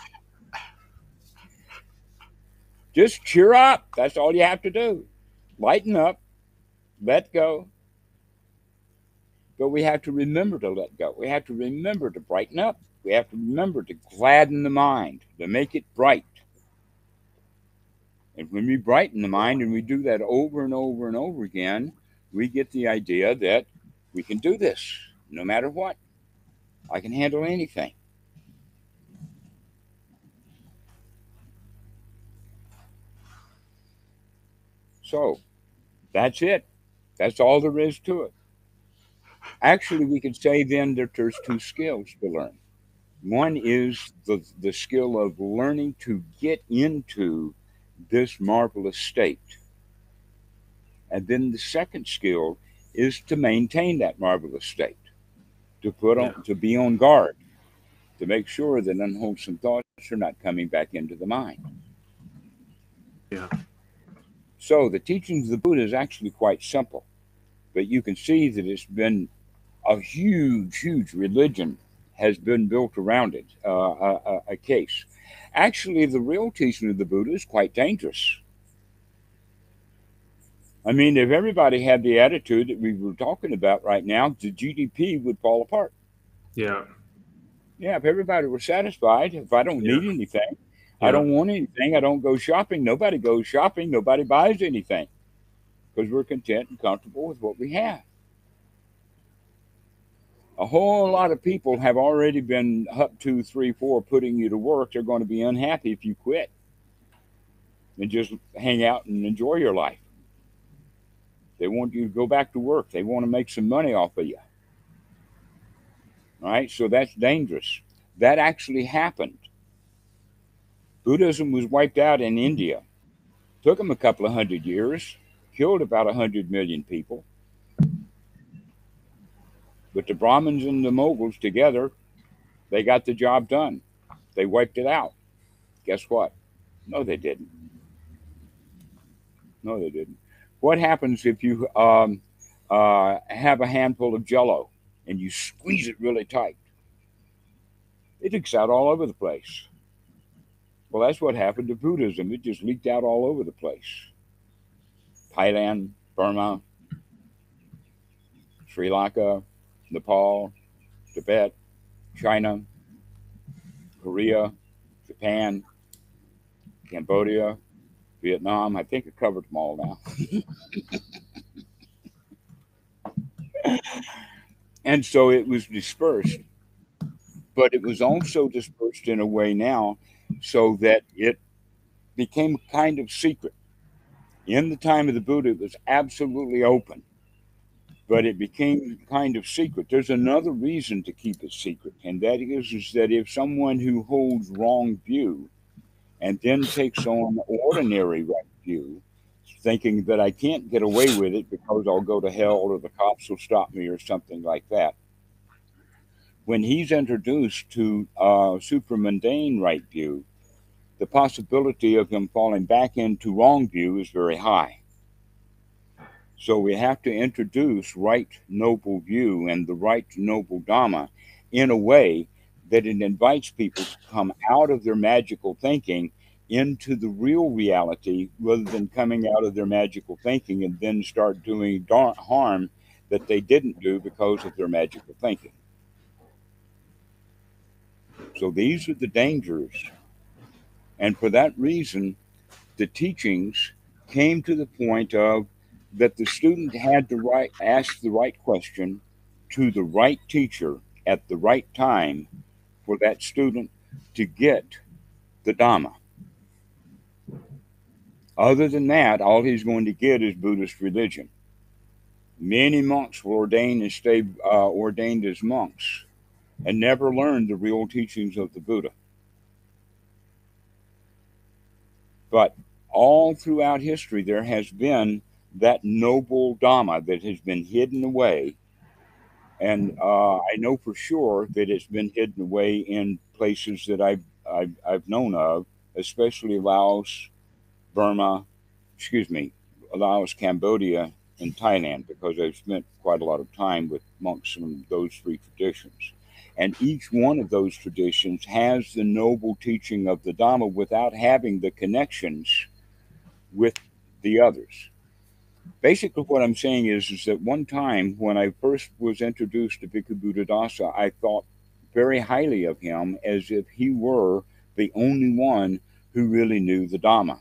Just cheer up. That's all you have to do. Lighten up, let go, but we have to remember to let go. We have to remember to brighten up. We have to remember to gladden the mind, to make it bright. And when we brighten the mind and we do that over and over and over again, we get the idea that we can do this no matter what. I can handle anything. So that's it. That's all there is to it. Actually, we could say then that there's two skills to learn. One is the, the skill of learning to get into this marvelous state. And then the second skill is to maintain that marvelous state, to put on, yeah. to be on guard, to make sure that unwholesome thoughts are not coming back into the mind. Yeah. So the teachings of the Buddha is actually quite simple, but you can see that it's been a huge, huge religion has been built around it, uh, a, a, case. Actually, the real teaching of the Buddha is quite dangerous. I mean, if everybody had the attitude that we were talking about right now, the GDP would fall apart. Yeah. Yeah, if everybody were satisfied, if I don't yeah. need anything, yeah. I don't want anything, I don't go shopping, nobody goes shopping, nobody buys anything because we're content and comfortable with what we have a whole lot of people have already been up two, three, four putting you to work. They're going to be unhappy if you quit and just hang out and enjoy your life. They want you to go back to work. They want to make some money off of you. All right, so that's dangerous. That actually happened. Buddhism was wiped out in India. Took them a couple of hundred years, killed about a hundred million people but the Brahmins and the Moguls together, they got the job done. They wiped it out. Guess what? No, they didn't. No, they didn't. What happens if you um, uh, have a handful of jello and you squeeze it really tight? It leaks out all over the place. Well, that's what happened to Buddhism. It just leaked out all over the place. Thailand, Burma, Sri Lanka, Nepal, Tibet, China, Korea, Japan, Cambodia, Vietnam. I think I covered them all now. and so it was dispersed, but it was also dispersed in a way now so that it became kind of secret. In the time of the Buddha, it was absolutely open but it became kind of secret. There's another reason to keep it secret, and that is, is that if someone who holds wrong view and then takes on ordinary right view, thinking that I can't get away with it because I'll go to hell or the cops will stop me or something like that. When he's introduced to uh, supramundane right view, the possibility of him falling back into wrong view is very high. So we have to introduce right noble view and the right noble Dhamma in a way that it invites people to come out of their magical thinking into the real reality rather than coming out of their magical thinking and then start doing harm that they didn't do because of their magical thinking. So these are the dangers. And for that reason, the teachings came to the point of that the student had to ask the right question to the right teacher at the right time for that student to get the Dhamma. Other than that, all he's going to get is Buddhist religion. Many monks were ordained and stayed uh, ordained as monks and never learned the real teachings of the Buddha. But all throughout history, there has been that noble Dhamma that has been hidden away. And uh, I know for sure that it's been hidden away in places that I've, I've, I've known of, especially Laos, Burma, excuse me, Laos, Cambodia, and Thailand, because I've spent quite a lot of time with monks from those three traditions. And each one of those traditions has the noble teaching of the Dhamma without having the connections with the others. Basically, what I'm saying is, is that one time when I first was introduced to Bhikkhu Buddhadasa, I thought very highly of him as if he were the only one who really knew the Dhamma.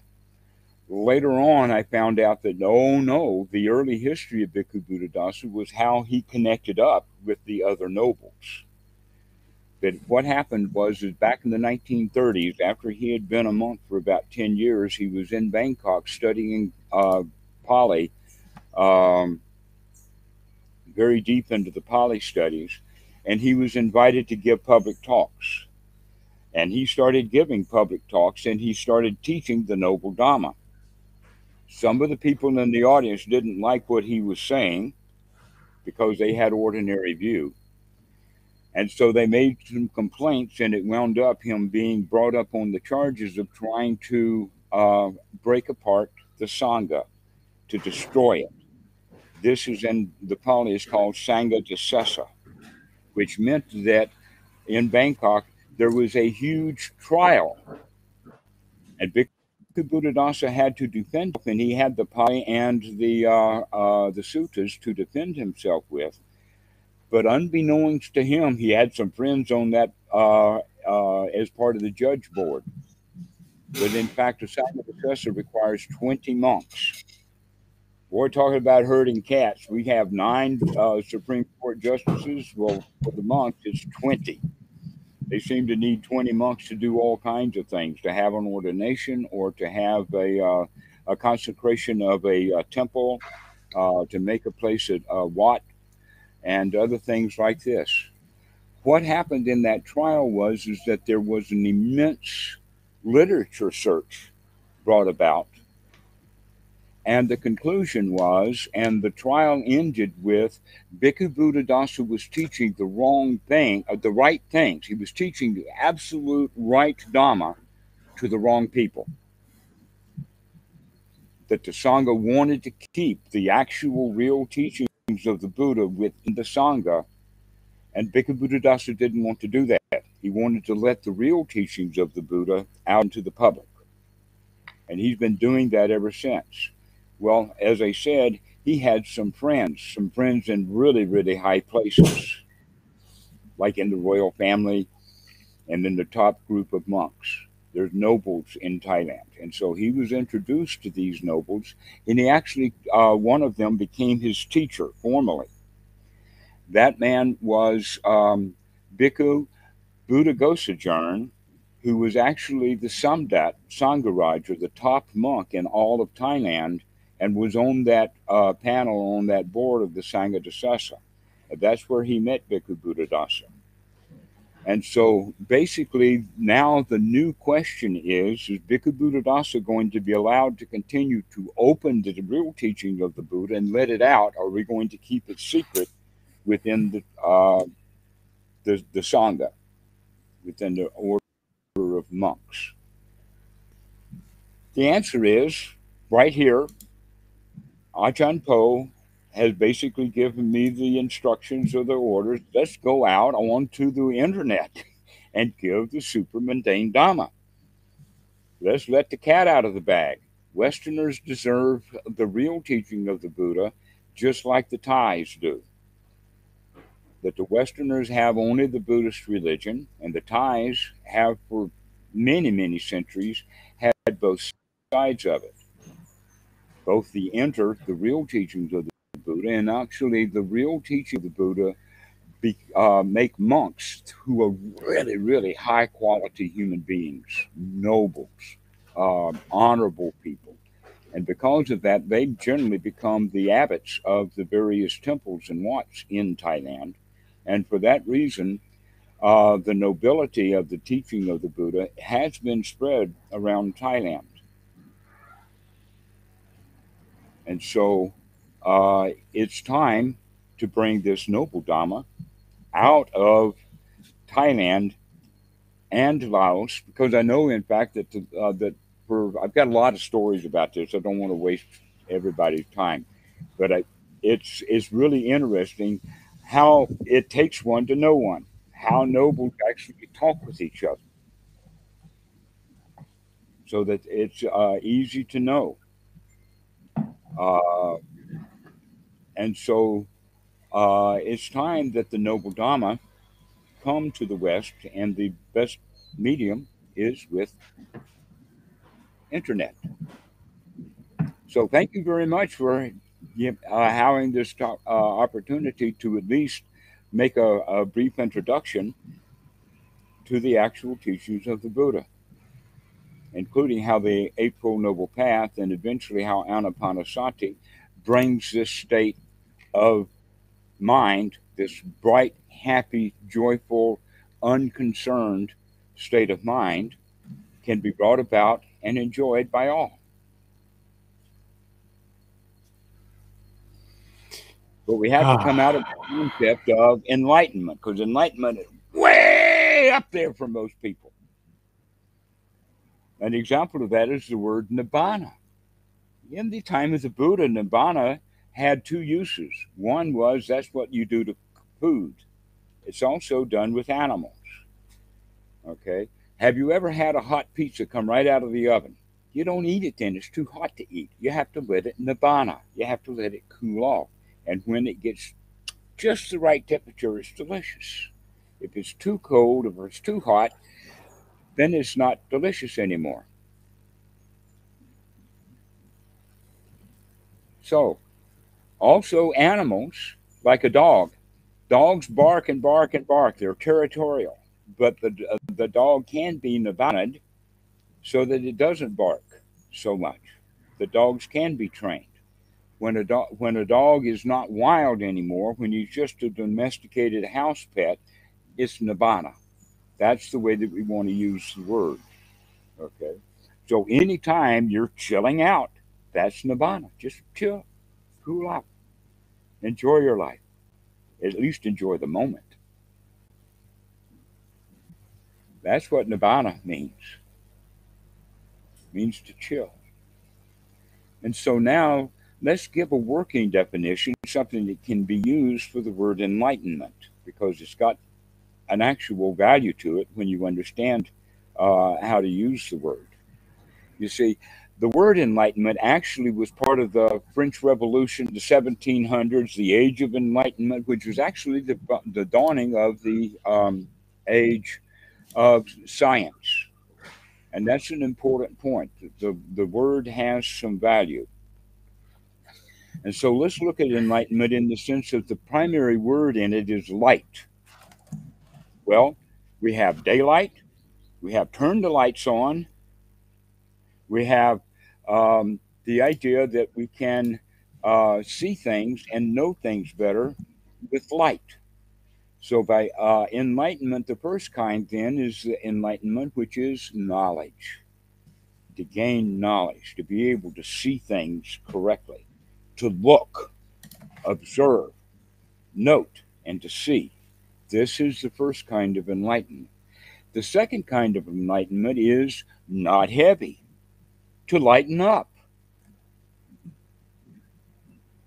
Later on, I found out that oh no, the early history of Bhikkhu Buddhadasa was how he connected up with the other nobles. But what happened was, is back in the 1930s, after he had been a monk for about 10 years, he was in Bangkok studying uh, Pali, um, very deep into the Pali studies, and he was invited to give public talks. And he started giving public talks and he started teaching the Noble Dhamma. Some of the people in the audience didn't like what he was saying because they had ordinary view and so they made some complaints, and it wound up him being brought up on the charges of trying to uh, break apart the Sangha, to destroy it. This is in the Pali is called Sangha Disesa, which meant that in Bangkok there was a huge trial. And Bhikkhu Buddhadasa had to defend, and he had the Pali and the uh, uh, the suttas to defend himself with. But unbeknownst to him, he had some friends on that uh, uh, as part of the judge board. But in fact, a Sangha Disesa requires 20 monks. We're talking about herding cats. We have nine uh, Supreme Court justices. Well, for the monks, it's 20. They seem to need 20 monks to do all kinds of things to have an ordination or to have a, uh, a consecration of a, a temple, uh, to make a place at uh, Wat and other things like this. What happened in that trial was is that there was an immense literature search brought about. And the conclusion was, and the trial ended with Bhikkhu Buddhadasa was teaching the wrong thing, uh, the right things. He was teaching the absolute right Dhamma to the wrong people. That the Sangha wanted to keep the actual real teachings of the Buddha within the Sangha. And Bhikkhu Buddhadasa didn't want to do that. He wanted to let the real teachings of the Buddha out into the public. And he's been doing that ever since. Well, as I said, he had some friends, some friends in really, really high places, like in the royal family and in the top group of monks there's nobles in Thailand. And so he was introduced to these nobles, and he actually, uh, one of them became his teacher formally. That man was um, Bhikkhu Buddhaghosajarn, who was actually the Samdat Sangharaj, or the top monk in all of Thailand, and was on that uh, panel, on that board of the Sangha Disesa. That's where he met Bhikkhu Buddhadasa. And so basically, now the new question is Is Bhikkhu Buddhadasa going to be allowed to continue to open the real teaching of the Buddha and let it out? Or are we going to keep it secret within the, uh, the, the Sangha, within the order of monks? The answer is right here Ajahn Po has basically given me the instructions or the orders. Let's go out onto the internet and give the super mundane Dhamma. Let's let the cat out of the bag. Westerners deserve the real teaching of the Buddha just like the Thais do. That the Westerners have only the Buddhist religion, and the Thais have for many, many centuries had both sides of it. Both the enter, the real teachings of the Buddha, and actually the real teaching of the Buddha be, uh, make monks who are really, really high quality human beings, nobles, uh, honorable people. And because of that, they generally become the abbots of the various temples and wats in Thailand. And for that reason, uh, the nobility of the teaching of the Buddha has been spread around Thailand. And so uh, it's time to bring this noble Dhamma out of Thailand and Laos because I know, in fact, that uh, that for I've got a lot of stories about this. I don't want to waste everybody's time, but I, it's it's really interesting how it takes one to know one, how nobles actually talk with each other, so that it's uh, easy to know. Uh, and so uh, it's time that the Noble Dhamma come to the West, and the best medium is with internet. So thank you very much for uh, having this uh, opportunity to at least make a, a brief introduction to the actual teachings of the Buddha, including how the April Noble Path and eventually how Anapanasati brings this state of mind, this bright, happy, joyful, unconcerned state of mind, can be brought about and enjoyed by all. But we have to come out of the concept of enlightenment because enlightenment is way up there for most people. An example of that is the word nibbana. In the time of the Buddha, nibbana had two uses. One was that's what you do to food. It's also done with animals. Okay. Have you ever had a hot pizza come right out of the oven? You don't eat it then, it's too hot to eat. You have to let it nibbana. You have to let it cool off. And when it gets just the right temperature, it's delicious. If it's too cold, if it's too hot, then it's not delicious anymore. So, also, animals, like a dog, dogs bark and bark and bark. They're territorial, but the, the dog can be nibbanaed so that it doesn't bark so much. The dogs can be trained. When a, dog when a dog is not wild anymore, when he's just a domesticated house pet, it's nibbana. That's the way that we want to use the word. Okay. So anytime you're chilling out, that's nibbana. Just chill, cool out. Enjoy your life. At least enjoy the moment. That's what nibbana means. It means to chill. And so now let's give a working definition, something that can be used for the word enlightenment, because it's got an actual value to it when you understand uh, how to use the word. You see, the word enlightenment actually was part of the French Revolution, the 1700s, the Age of Enlightenment, which was actually the, the dawning of the um, age of science. And that's an important point. The, the word has some value. And so let's look at enlightenment in the sense that the primary word in it is light. Well, we have daylight, we have turned the lights on, we have um, the idea that we can uh, see things and know things better with light. So, by uh, enlightenment, the first kind then is the enlightenment, which is knowledge. To gain knowledge, to be able to see things correctly, to look, observe, note, and to see. This is the first kind of enlightenment. The second kind of enlightenment is not heavy to lighten up.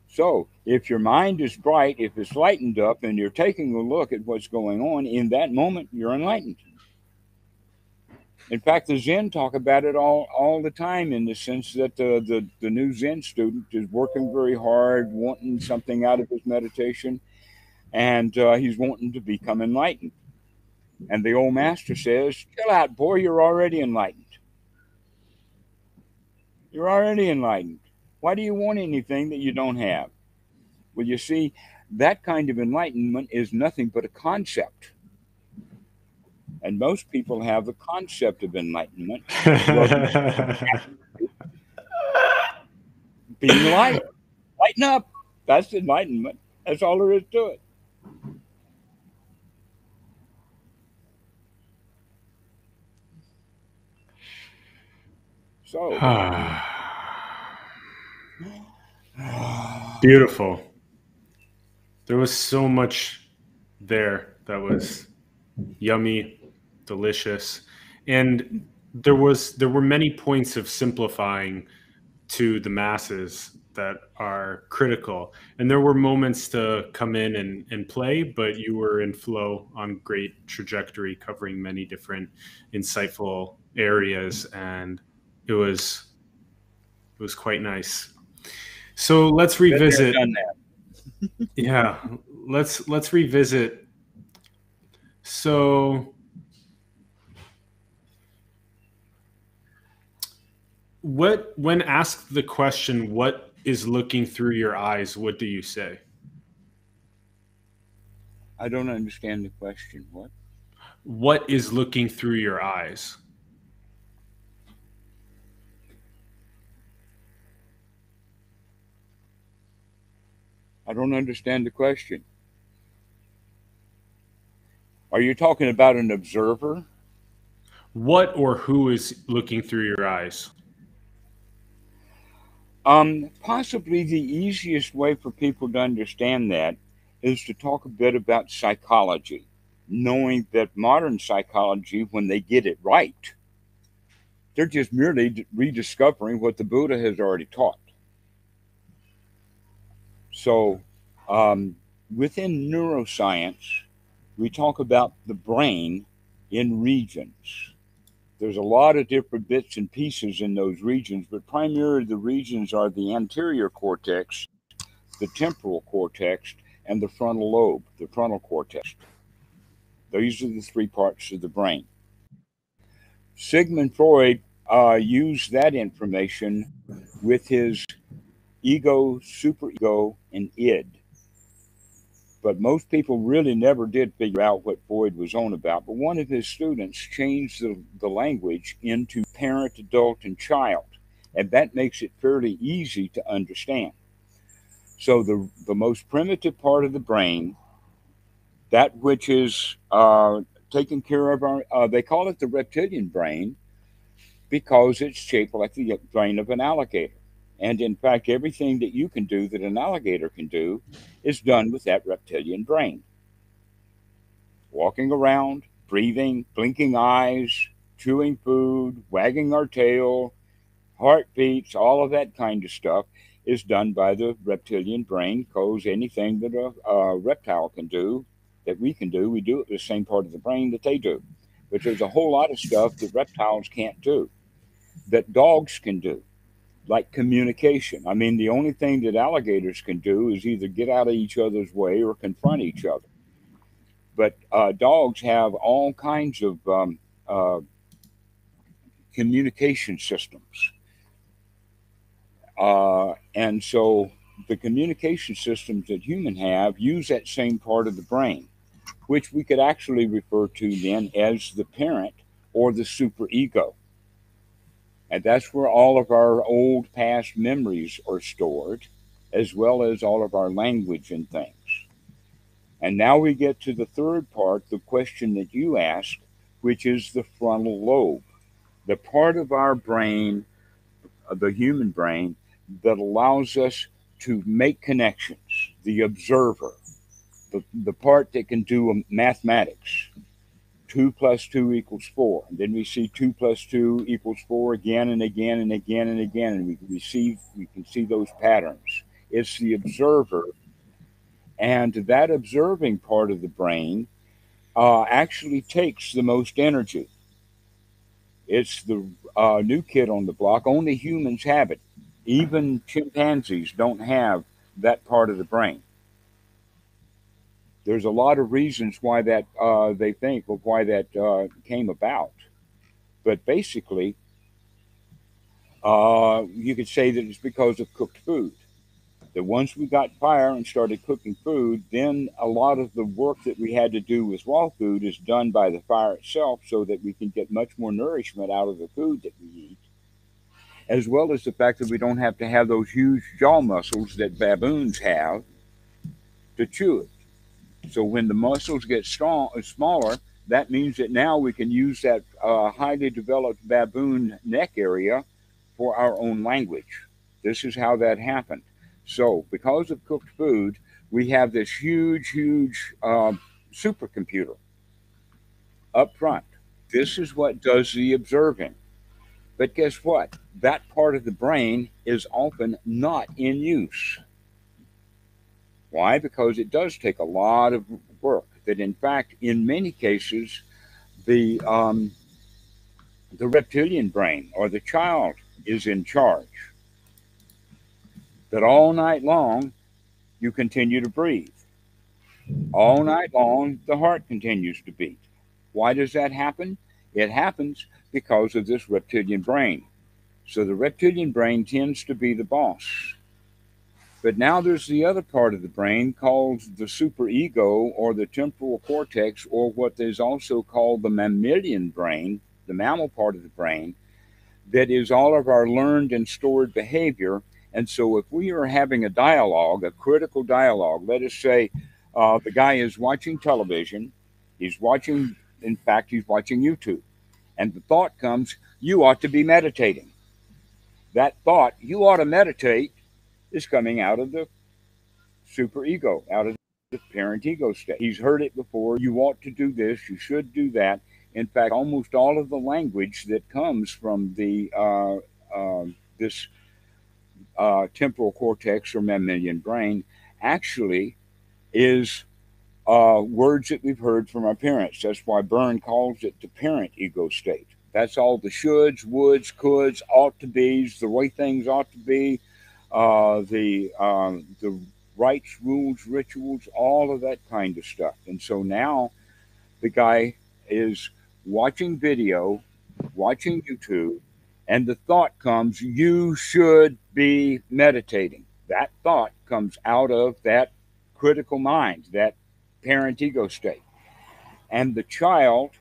So, if your mind is bright, if it's lightened up, and you're taking a look at what's going on, in that moment, you're enlightened. In fact, the Zen talk about it all, all the time in the sense that the, the, the new Zen student is working very hard, wanting something out of his meditation, and uh, he's wanting to become enlightened. And the old master says, Chill out, boy, you're already enlightened. You're already enlightened. Why do you want anything that you don't have? Well, you see, that kind of enlightenment is nothing but a concept. And most people have the concept of enlightenment being light. Lighten up. That's enlightenment. That's all there is to it. So beautiful. There was so much there that was yummy, delicious, and there was there were many points of simplifying to the masses that are critical. And there were moments to come in and, and play, but you were in flow on great trajectory, covering many different insightful areas and it was it was quite nice. So let's revisit. yeah, let's let's revisit. So what when asked the question what is looking through your eyes what do you say i don't understand the question what what is looking through your eyes I don't understand the question. Are you talking about an observer? What or who is looking through your eyes? Um, possibly the easiest way for people to understand that is to talk a bit about psychology, knowing that modern psychology, when they get it right, they're just merely rediscovering what the Buddha has already taught. So, um, within neuroscience, we talk about the brain in regions. There's a lot of different bits and pieces in those regions, but primarily the regions are the anterior cortex, the temporal cortex, and the frontal lobe, the frontal cortex. These are the three parts of the brain. Sigmund Freud uh, used that information with his ego, superego, and id. But most people really never did figure out what Freud was on about. But one of his students changed the, the language into parent, adult, and child. And that makes it fairly easy to understand. So, the, the most primitive part of the brain, that which is uh, taking care of our, uh, they call it the reptilian brain because it's shaped like the brain of an alligator. And in fact, everything that you can do that an alligator can do is done with that reptilian brain. Walking around, breathing, blinking eyes, chewing food, wagging our tail, heartbeats, all of that kind of stuff is done by the reptilian brain because anything that a, a, reptile can do that we can do, we do it the same part of the brain that they do. But there's a whole lot of stuff that reptiles can't do that dogs can do like communication. I mean, the only thing that alligators can do is either get out of each other's way or confront each other. But uh, dogs have all kinds of um, uh, communication systems. Uh, and so the communication systems that humans have use that same part of the brain, which we could actually refer to then as the parent or the superego. And that's where all of our old past memories are stored, as well as all of our language and things. And now we get to the third part, the question that you asked, which is the frontal lobe, the part of our brain, the human brain, that allows us to make connections, the observer, the, the part that can do mathematics, 2 plus 2 equals 4. And then we see 2 plus 2 equals 4 again and again and again and again. And we can, receive, we can see those patterns it's the observer. And that observing part of the brain uh, actually takes the most energy. It's the uh, new kid on the block. Only humans have it. Even chimpanzees don't have that part of the brain. There's a lot of reasons why that uh, they think of why that uh, came about, but basically, uh, you could say that it's because of cooked food. That once we got fire and started cooking food, then a lot of the work that we had to do with raw food is done by the fire itself, so that we can get much more nourishment out of the food that we eat as well as the fact that we don't have to have those huge jaw muscles that baboons have to chew it. So when the muscles get strong, uh, smaller, that means that now we can use that uh, highly developed baboon neck area for our own language. This is how that happened. So because of cooked food, we have this huge, huge uh, supercomputer up front. This is what does the observing. But guess what? That part of the brain is often not in use. Why? Because it does take a lot of work. That, in fact, in many cases, the um, the reptilian brain or the child is in charge. That all night long, you continue to breathe. All night long, the heart continues to beat. Why does that happen? It happens because of this reptilian brain. So the reptilian brain tends to be the boss. But now there's the other part of the brain called the superego or the temporal cortex, or what is also called the mammalian brain, the mammal part of the brain, that is all of our learned and stored behavior. And so if we are having a dialogue, a critical dialogue, let us say uh, the guy is watching television, he's watching, in fact, he's watching YouTube and the thought comes, you ought to be meditating. That thought, you ought to meditate, is coming out of the super ego, out of the parent ego state. He's heard it before. You ought to do this. You should do that. In fact, almost all of the language that comes from the uh, uh, this uh, temporal cortex or mammalian brain actually is uh, words that we've heard from our parents. That's why Berne calls it the parent ego state. That's all the shoulds, woulds, coulds, ought to be's, the way things ought to be, uh, the um, the rites, rules, rituals, all of that kind of stuff. And so now the guy is watching video, watching YouTube, and the thought comes, you should be meditating. That thought comes out of that critical mind, that parent ego state. And the child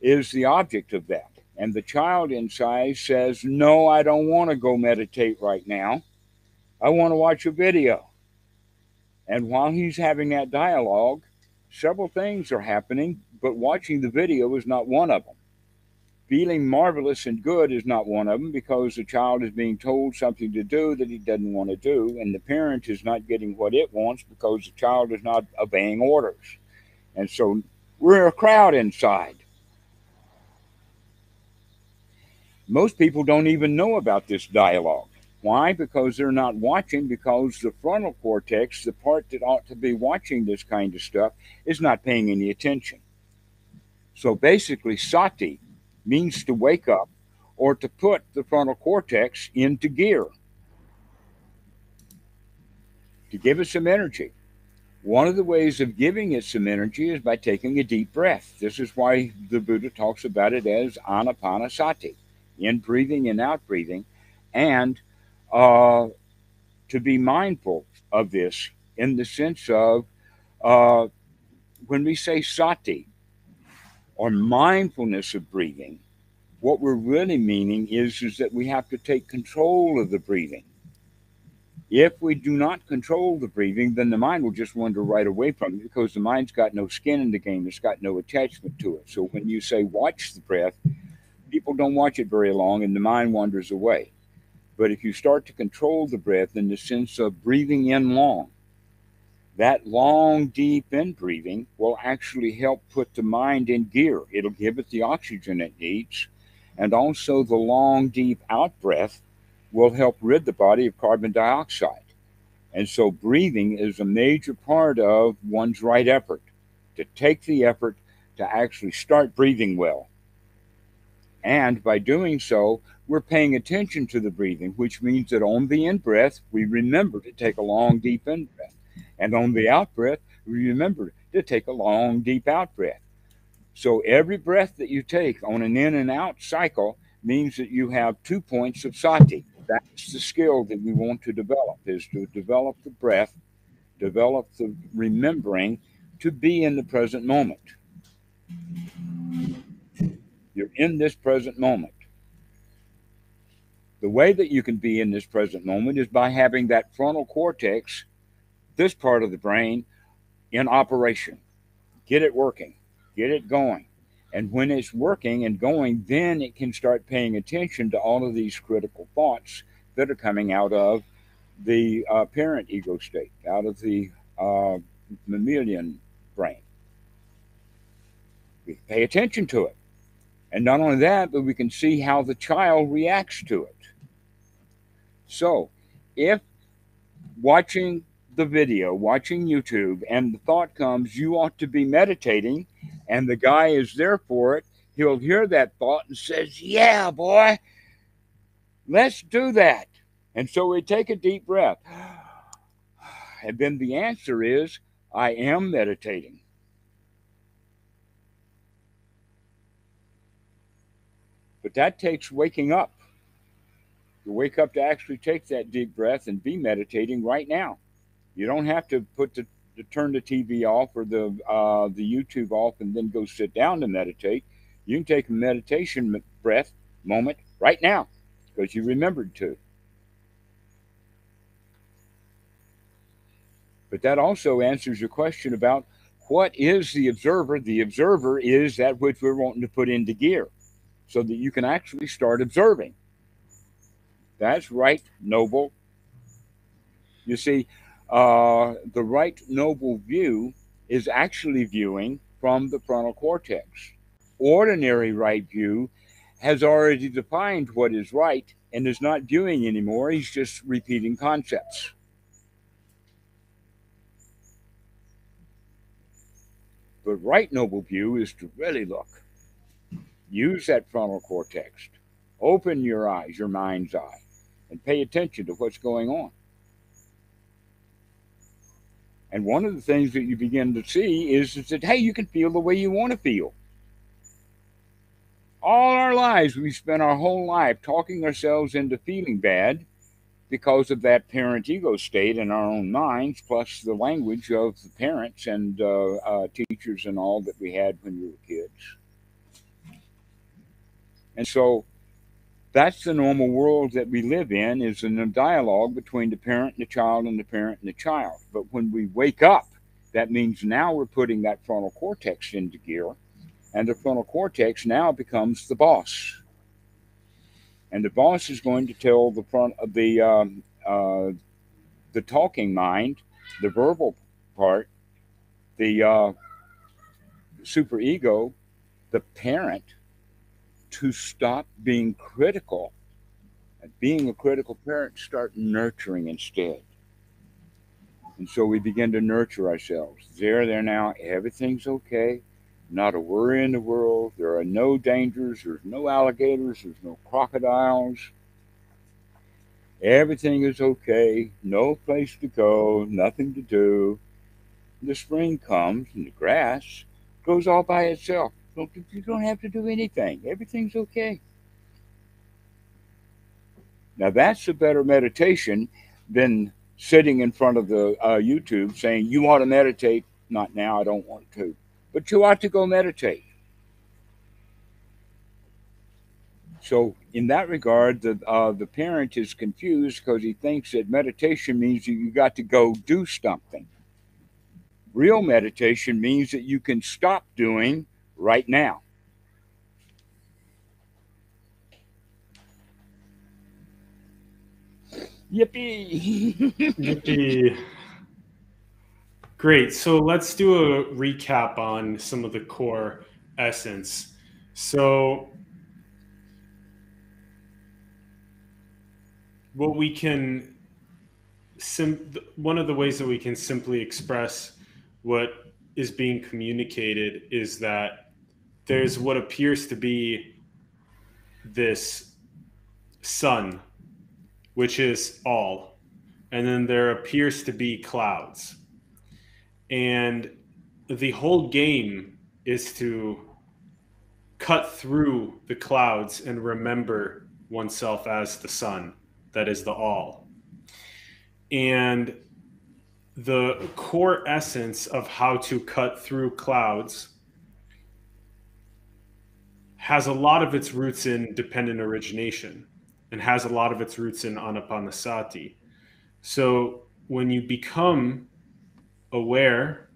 is the object of that. And the child inside says, No, I don't want to go meditate right now. I want to watch a video. And while he's having that dialogue, several things are happening, but watching the video is not one of them. Feeling marvelous and good is not one of them because the child is being told something to do that he doesn't want to do, and the parent is not getting what it wants because the child is not obeying orders. And so we're a crowd inside. Most people don't even know about this dialogue. Why? Because they're not watching, because the frontal cortex, the part that ought to be watching this kind of stuff, is not paying any attention. So basically, sati means to wake up or to put the frontal cortex into gear, to give it some energy. One of the ways of giving it some energy is by taking a deep breath. This is why the Buddha talks about it as anapanasati, in breathing and out breathing, and uh, to be mindful of this in the sense of uh, when we say sati, or mindfulness of breathing, what we're really meaning is, is that we have to take control of the breathing. If we do not control the breathing, then the mind will just wander right away from it because the mind's got no skin in the game. It's got no attachment to it. So when you say watch the breath, people don't watch it very long and the mind wanders away. But if you start to control the breath in the sense of breathing in long, that long, deep in breathing will actually help put the mind in gear. It'll give it the oxygen it needs. And also, the long, deep out breath will help rid the body of carbon dioxide. And so breathing is a major part of one's right effort to take the effort to actually start breathing well. And by doing so, we're paying attention to the breathing, which means that on the in breath, we remember to take a long, deep in breath. And on the out breath, we remember to take a long, deep out breath. So every breath that you take on an in and out cycle means that you have two points of sati. That's the skill that we want to develop is to develop the breath, develop the remembering to be in the present moment. You're in this present moment. The way that you can be in this present moment is by having that frontal cortex, this part of the brain, in operation. Get it working, get it going. And when it's working and going, then it can start paying attention to all of these critical thoughts that are coming out of the uh, parent ego state, out of the uh, mammalian brain. Pay attention to it. And not only that, but we can see how the child reacts to it. So, if watching the video, watching YouTube, and the thought comes, you ought to be meditating, and the guy is there for it, he'll hear that thought and says, Yeah, boy, let's do that. And so we take a deep breath. And then the answer is, I am meditating. But that takes waking up. You wake up to actually take that deep breath and be meditating right now. You don't have to put the turn the TV off or the uh, the YouTube off and then go sit down to meditate. You can take a meditation breath moment right now because you remembered to. But that also answers your question about what is the observer? The observer is that which we're wanting to put into gear so that you can actually start observing. That's right, noble. You see, uh, the right noble view is actually viewing from the frontal cortex. Ordinary right view has already defined what is right and is not viewing anymore. He's just repeating concepts. But right noble view is to really look. Use that frontal cortex. Open your eyes, your mind's eye, and pay attention to what's going on. And one of the things that you begin to see is, is that, hey, you can feel the way you want to feel. All our lives, we spent our whole life talking ourselves into feeling bad because of that parent ego state in our own minds, plus the language of the parents and uh, uh, teachers and all that we had when we were kids. And so that's the normal world that we live in is in a dialogue between the parent and the child and the parent and the child. But when we wake up, that means now we're putting that frontal cortex into gear, and the frontal cortex now becomes the boss and the boss is going to tell the front of the um, uh, the talking mind, the verbal part, the uh, super ego, the parent, to stop being critical. And being a critical parent, start nurturing instead. And so we begin to nurture ourselves. There, there now, everything's okay not a worry in the world. There are no dangers. There's no alligators. There's no crocodiles. Everything is okay. No place to go. Nothing to do. The spring comes and the grass goes all by itself. You don't have to do anything. Everything's okay. Now that's a better meditation than sitting in front of the uh, YouTube saying, "You want to meditate? Not now. I don't want to." but you ought to go meditate. So, in that regard, the uh, the parent is confused because he thinks that meditation means that you got to go do something. Real meditation means that you can stop doing right now. Yippee! Yippee! Great. So let's do a recap on some of the core essence. So, what we can sim- one of the ways that we can simply express what is being communicated is that there's what appears to be this sun, which is all, and then there appears to be clouds. And the whole game is to cut through the clouds and remember oneself as the sun that is the all. And the core essence of how to cut through clouds has a lot of its roots in dependent origination and has a lot of its roots in anapanasati. So when you become aware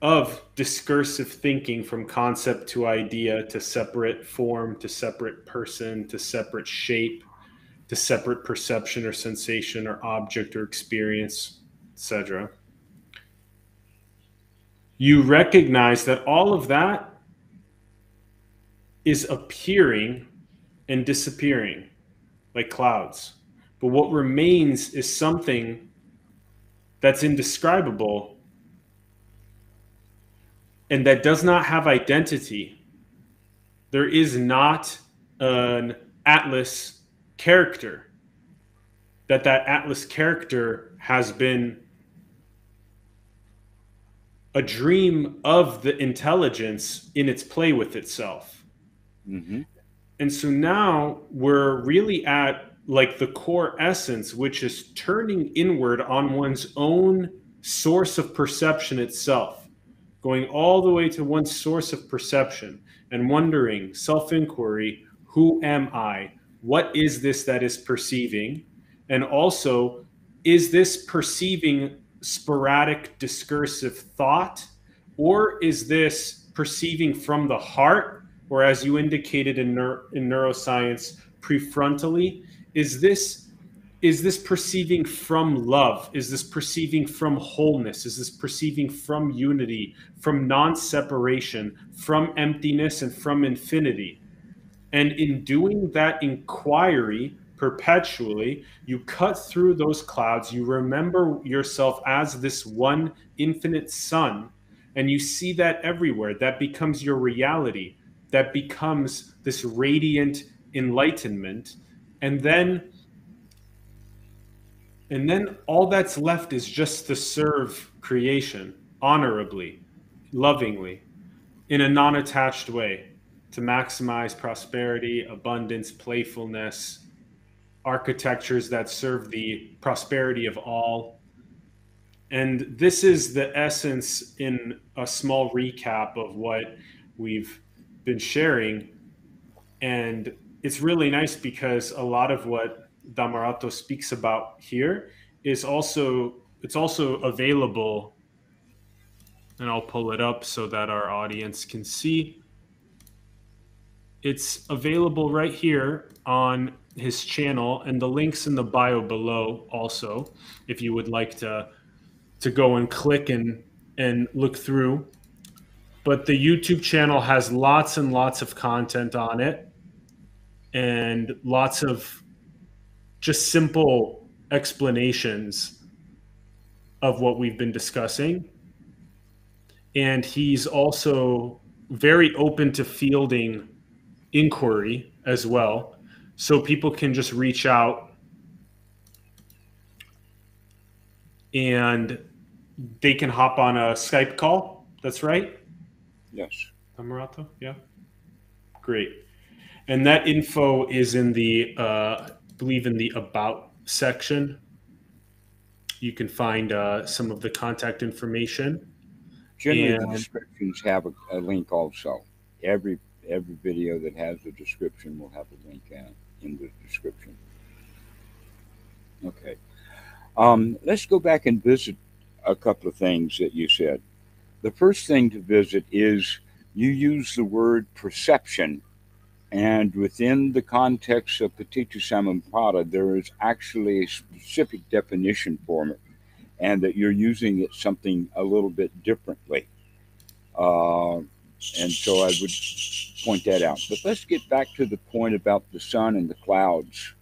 of discursive thinking from concept to idea to separate form to separate person to separate shape to separate perception or sensation or object or experience, etc. You recognize that all of that is appearing and disappearing like clouds. But what remains is something that's indescribable and that does not have identity. There is not an atlas character that that atlas character has been a dream of the intelligence in its play with itself mm-hmm. and so now we're really at like the core essence which is turning inward on one's own source of perception itself going all the way to one's source of perception and wondering self-inquiry who am i what is this that is perceiving? And also, is this perceiving sporadic discursive thought? Or is this perceiving from the heart, or as you indicated in, in neuroscience, prefrontally? Is this is this perceiving from love? Is this perceiving from wholeness? Is this perceiving from unity, from non separation, from emptiness, and from infinity? And in doing that inquiry perpetually, you cut through those clouds. You remember yourself as this one infinite sun, and you see that everywhere. That becomes your reality. That becomes this radiant enlightenment. And then and then all that's left is just to serve creation honorably, lovingly, in a non attached way to maximize prosperity, abundance, playfulness, architectures that serve the prosperity of all. And this is the essence in a small recap of what we've been sharing. And it's really nice because a lot of what Dhammarato speaks about here is also it's also available. And I'll pull it up so that our audience can see. It's available right here on his channel and the links in the bio below also if you would like to to go and click and and look through but the youtube channel has lots and lots of content on it and lots of just simple explanations of what we've been discussing and he's also very open to fielding inquiry as well. So people can just reach out and they can hop on a Skype call. That's right? Yes. Dhammarato? Yeah. Great. And that info is in the, uh, I believe, in the About section. You can find uh, some of the contact information. Generally, and, descriptions have a, a link also. Every every video that has a description will have a link in the description. Okay. Um, let's go back and visit a couple of things that you said. The first thing to visit is you use the word perception, and within the context of Paticca there is actually a specific definition for it, and that you're using it something a little bit differently. Uh, and so I would point that out. But let's get back to the point about the sun and the clouds.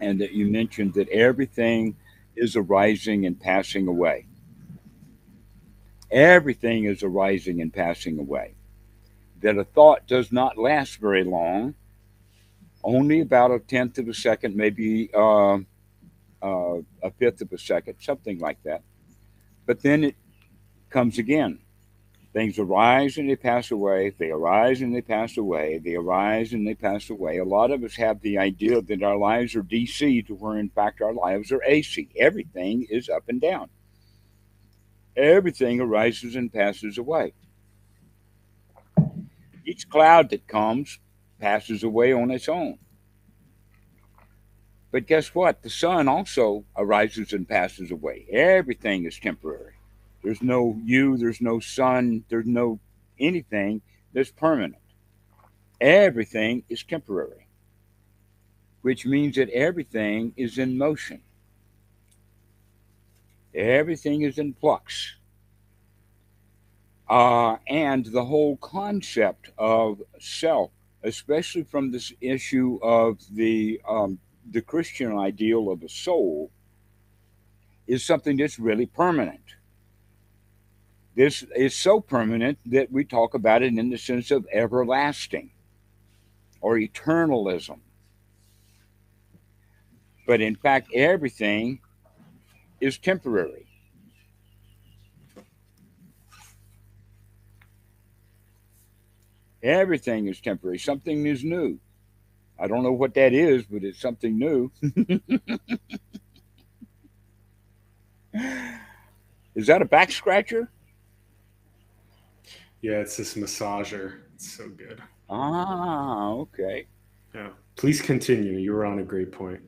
and that you mentioned that everything is arising and passing away. Everything is arising and passing away. That a thought does not last very long, only about a tenth of a second, maybe uh, uh, a fifth of a second, something like that. But then it comes again. Things arise and they pass away. They arise and they pass away. They arise and they pass away. A lot of us have the idea that our lives are DC to where, in fact, our lives are AC. Everything is up and down. Everything arises and passes away. Each cloud that comes passes away on its own. But guess what? The sun also arises and passes away. Everything is temporary. There's no you, there's no sun, there's no anything that's permanent. Everything is temporary, which means that everything is in motion. Everything is in flux. Uh, and the whole concept of self, especially from this issue of the um, the Christian ideal of a soul, is something that's really permanent. This is so permanent that we talk about it in the sense of everlasting or eternalism. But in fact, everything is temporary. Everything is temporary. Something is new. I don't know what that is, but it's something new. is that a back scratcher? Yeah, it's this massager. It's so good. Ah, okay. Yeah. Please continue. You were on a great point.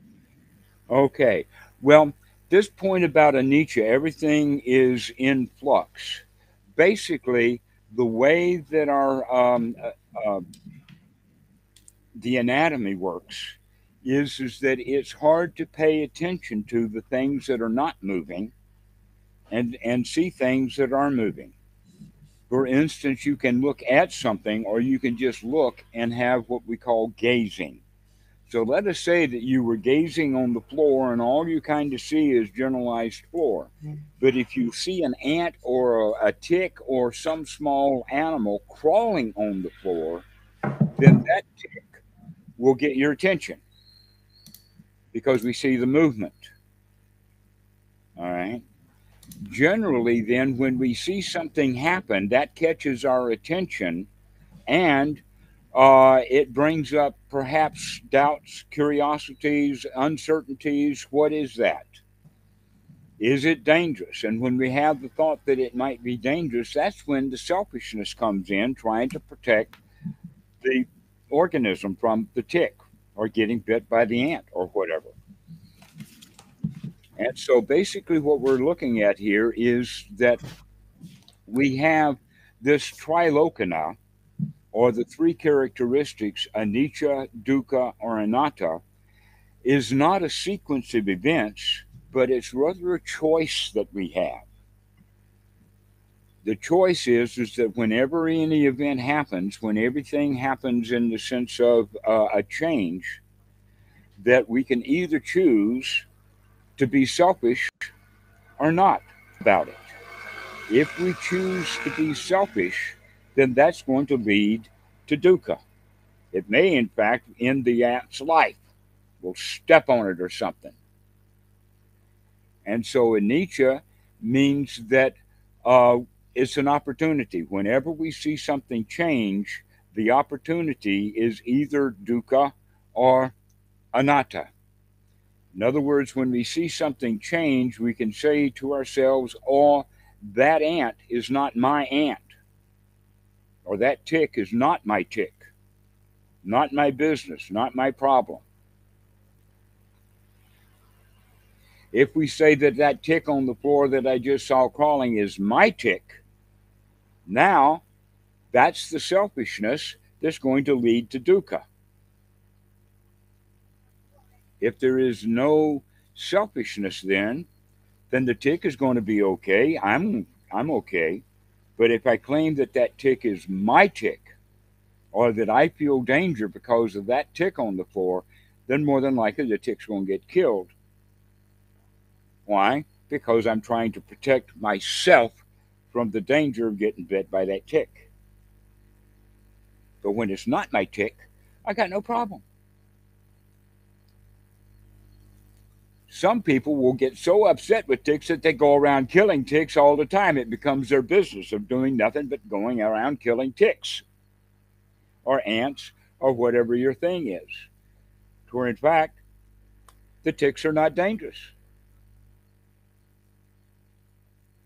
Okay. Well, this point about anicca, everything is in flux. Basically, the way that our um, uh, uh, the anatomy works is is that it's hard to pay attention to the things that are not moving and and see things that are moving for instance, you can look at something or you can just look and have what we call gazing. So let us say that you were gazing on the floor and all you kind of see is generalized floor. Mm-hmm. But if you see an ant or a, a tick or some small animal crawling on the floor, then that tick will get your attention because we see the movement. All right generally, then, when we see something happen, that catches our attention and uh, it brings up perhaps doubts, curiosities, uncertainties. What is that? Is it dangerous? And when we have the thought that it might be dangerous, that's when the selfishness comes in, trying to protect the organism from the tick or getting bit by the ant or whatever. And so basically, what we're looking at here is that we have this tilakkhana, or the three characteristics, anicca, dukkha, or anatta, is not a sequence of events, but it's rather a choice that we have. The choice is, is that whenever any event happens, when everything happens in the sense of uh, a change, that we can either choose to be selfish or not about it. If we choose to be selfish, then that's going to lead to dukkha. It may, in fact, end the ant's life. We'll step on it or something. And so anicca means that uh, it's an opportunity. Whenever we see something change, the opportunity is either dukkha or anatta. In other words, when we see something change, we can say to ourselves, oh, that ant is not my ant, or that tick is not my tick, not my business, not my problem. If we say that that tick on the floor that I just saw crawling is my tick, now that's the selfishness that's going to lead to dukkha. If there is no selfishness, then then the tick is going to be okay. I'm I'm okay. But if I claim that that tick is my tick, or that I feel danger because of that tick on the floor, then more than likely the tick's going to get killed. Why? Because I'm trying to protect myself from the danger of getting bit by that tick. But when it's not my tick, I got no problem. Some people will get so upset with ticks that they go around killing ticks all the time. It becomes their business of doing nothing but going around killing ticks or ants or whatever your thing is. Where in fact, the ticks are not dangerous.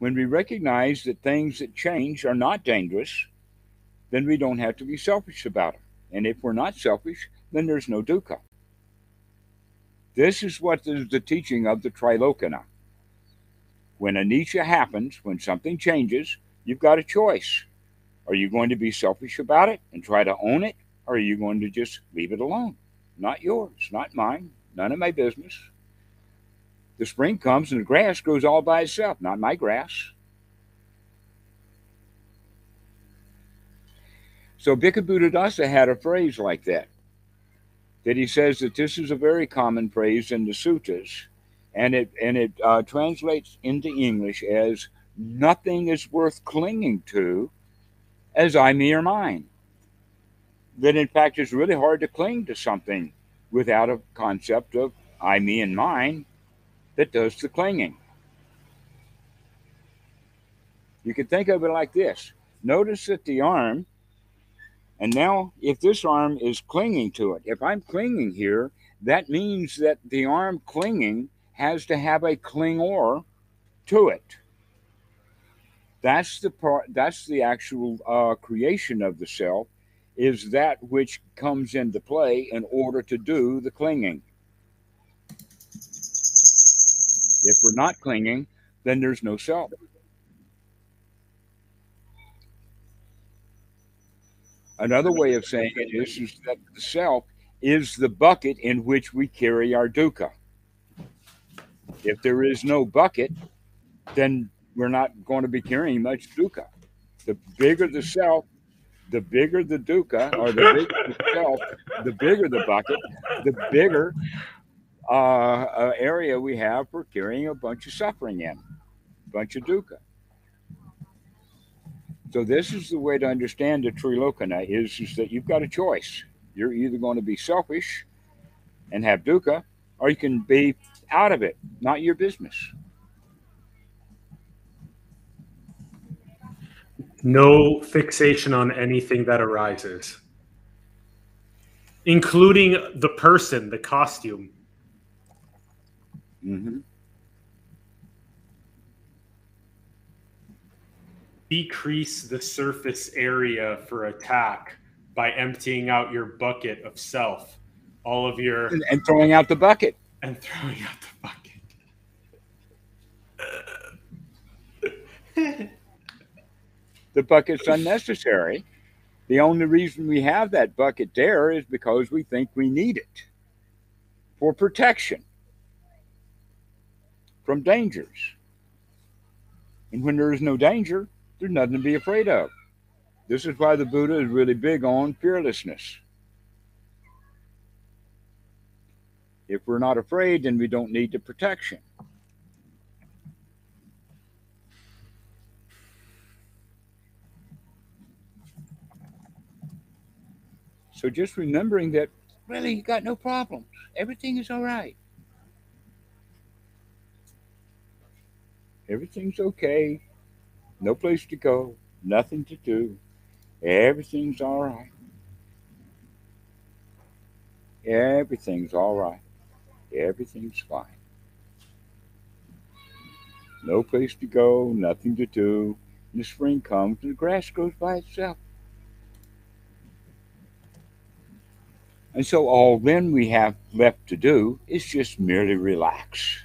When we recognize that things that change are not dangerous, then we don't have to be selfish about them. And if we're not selfish, then there's no dukkha. This is what is the teaching of the tilakkhana. When anicca happens, when something changes, you've got a choice. Are you going to be selfish about it and try to own it, or are you going to just leave it alone? Not yours, not mine, none of my business. The spring comes and the grass grows all by itself, not my grass. So Bhikkhu Buddhadasa had a phrase like that that he says that this is a very common phrase in the suttas, and it and it uh, translates into English as "nothing is worth clinging to as I, me, or mine." That in fact it's really hard to cling to something without a concept of I, me, and mine that does the clinging. You can think of it like this: notice that the arm and now, if this arm is clinging to it, if I'm clinging here, that means that the arm clinging has to have a clingor to it. That's the part. That's the actual uh, creation of the self. Is that which comes into play in order to do the clinging. If we're not clinging, then there's no self. Another way of saying it is, is that the self is the bucket in which we carry our dukkha. If there is no bucket, then we're not going to be carrying much dukkha. The bigger the self, the bigger the dukkha, or the bigger the self, the bigger the bucket, the bigger uh, uh, area we have for carrying a bunch of suffering in, a bunch of dukkha. So this is the way to understand the tilakkhana is, is that you've got a choice. You're either going to be selfish and have dukkha, or you can be out of it, not your business. No fixation on anything that arises, including the person, the costume. Mm-hmm. Decrease the surface area for attack by emptying out your bucket of self, all of your and, and throwing out the bucket and throwing out the bucket. the bucket's unnecessary. The only reason we have that bucket there is because we think we need it for protection from dangers. And when there is no danger, there's nothing to be afraid of. This is why the Buddha is really big on fearlessness. If we're not afraid, then we don't need the protection. So just remembering that really you got no problems. Everything is all right. Everything's okay no place to go, nothing to do. Everything's all right. Everything's all right. Everything's fine. No place to go, nothing to do. And the spring comes and the grass grows by itself. And so all then we have left to do is just merely relax.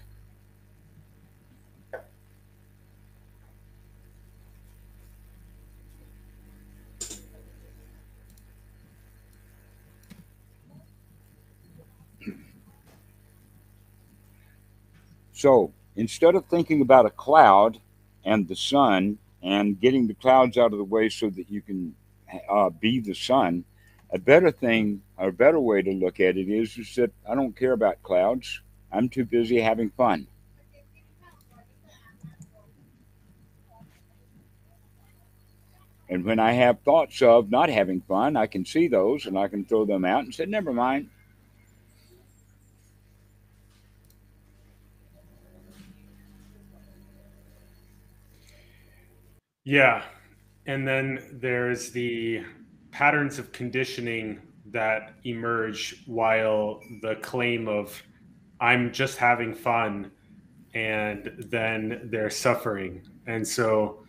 So instead of thinking about a cloud and the sun and getting the clouds out of the way so that you can uh, be the sun, a better thing, a better way to look at it is, is that I don't care about clouds. I'm too busy having fun. And when I have thoughts of not having fun, I can see those and I can throw them out and say, never mind. Yeah. And then there's the patterns of conditioning that emerge while the claim of I'm just having fun and then they're suffering. And so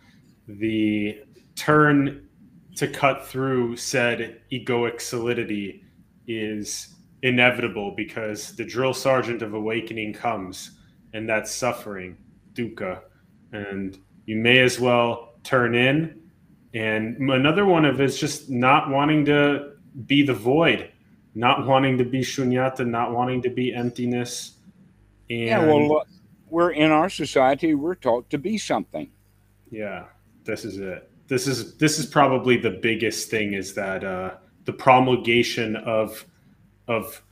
the turn to cut through said egoic solidity is inevitable because the drill sergeant of awakening comes and that's suffering, dukkha. And you may as well turn in. And another one of is just not wanting to be the void, not wanting to be shunyata, not wanting to be emptiness. And yeah, well, we're in our society, we're taught to be something. Yeah, this is it this is this is probably the biggest thing is that uh, the promulgation of of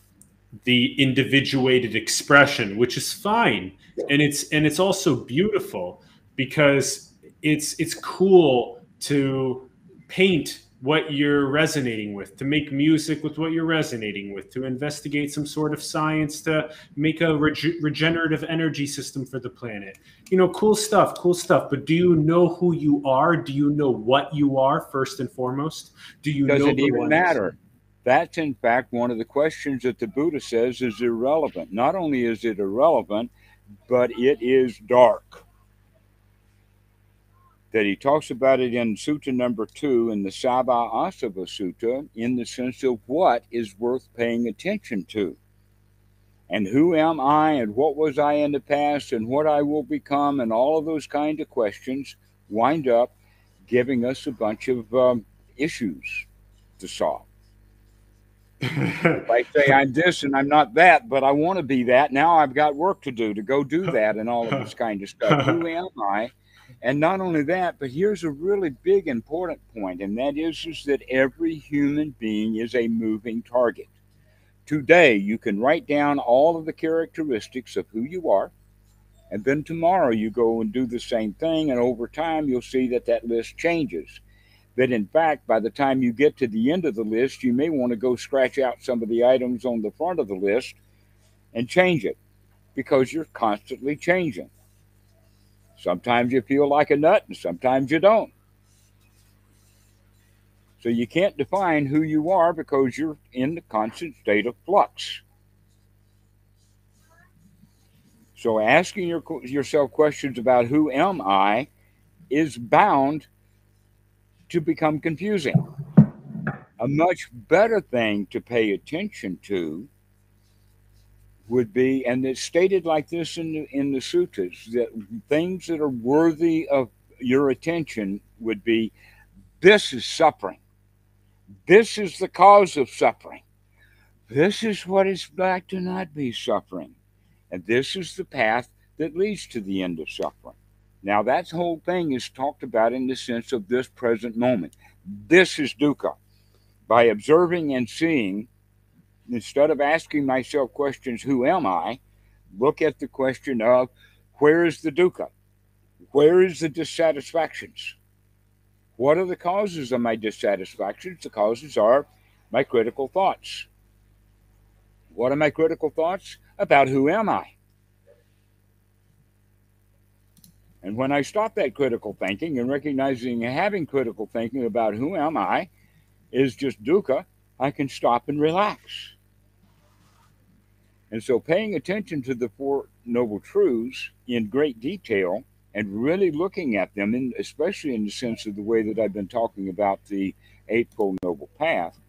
the individuated expression, which is fine, and it's and it's also beautiful because it's it's cool to paint what you're resonating with, to make music with what you're resonating with, to investigate some sort of science, to make a reg- regenerative energy system for the planet. You know, cool stuff, cool stuff. But do you know who you are? Do you know what you are first and foremost? Do you Does know it even matter? That's in fact one of the questions that the Buddha says is irrelevant. Not only is it irrelevant, but it is dark that he talks about it in Sutta number two in the Assava Sutta in the sense of what is worth paying attention to. And who am I and what was I in the past and what I will become and all of those kind of questions wind up giving us a bunch of um, issues to solve. if I say I'm this and I'm not that, but I want to be that, now I've got work to do to go do that and all of this kind of stuff. Who am I? And not only that, but here's a really big important point, and that is, is that every human being is a moving target. Today, you can write down all of the characteristics of who you are, and then tomorrow you go and do the same thing, and over time you'll see that that list changes. That in fact, by the time you get to the end of the list, you may want to go scratch out some of the items on the front of the list and change it because you're constantly changing. Sometimes you feel like a nut and sometimes you don't. So you can't define who you are because you're in the constant state of flux. So asking your, yourself questions about who am I is bound to become confusing. A much better thing to pay attention to would be, and it's stated like this in the, in the suttas, that things that are worthy of your attention would be this is suffering. This is the cause of suffering. This is what it's like to not be suffering. And this is the path that leads to the end of suffering. Now, that whole thing is talked about in the sense of this present moment. This is dukkha. By observing and seeing instead of asking myself questions, who am I? Look at the question of where is the dukkha? Where is the dissatisfactions? What are the causes of my dissatisfactions? The causes are my critical thoughts. What are my critical thoughts? About who am I? And when I stop that critical thinking and recognizing having critical thinking about who am I is just dukkha, I can stop and relax. And so, paying attention to the Four Noble Truths in great detail and really looking at them, in, especially in the sense of the way that I've been talking about the Eightfold Noble Path,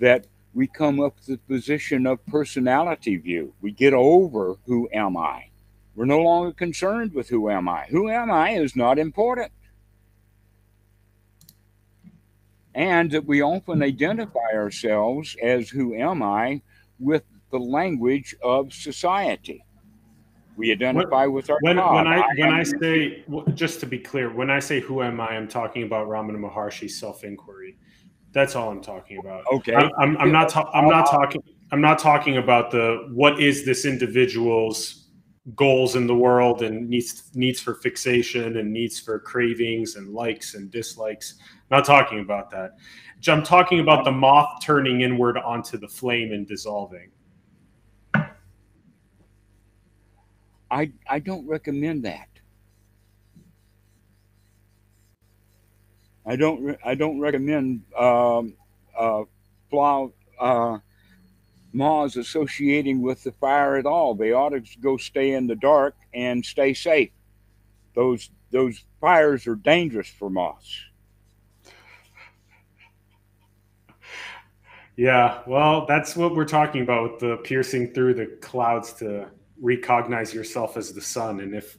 that we come up to the position of personality view. We get over who am I. We're no longer concerned with who am I. Who am I is not important. And that we often identify ourselves as who am I with the language of society. We identify when, with our when, When I, I when I say, just to be clear, when I say who am I, I'm talking about Ramana Maharshi's self inquiry. That's all I'm talking about. Okay. I'm, I'm, I'm not. Ta- I'm not uh, uh, talking. I'm not talking about the what is this individual's goals in the world and needs needs for fixation and needs for cravings and likes and dislikes. I'm not talking about that. I'm talking about the moth turning inward onto the flame and dissolving. I I don't recommend that. I don't I don't recommend um, uh, plow uh, moths associating with the fire at all. They ought to go stay in the dark and stay safe. Those those fires are dangerous for moths. Yeah, well, that's what we're talking about with the piercing through the clouds to recognize yourself as the sun. And if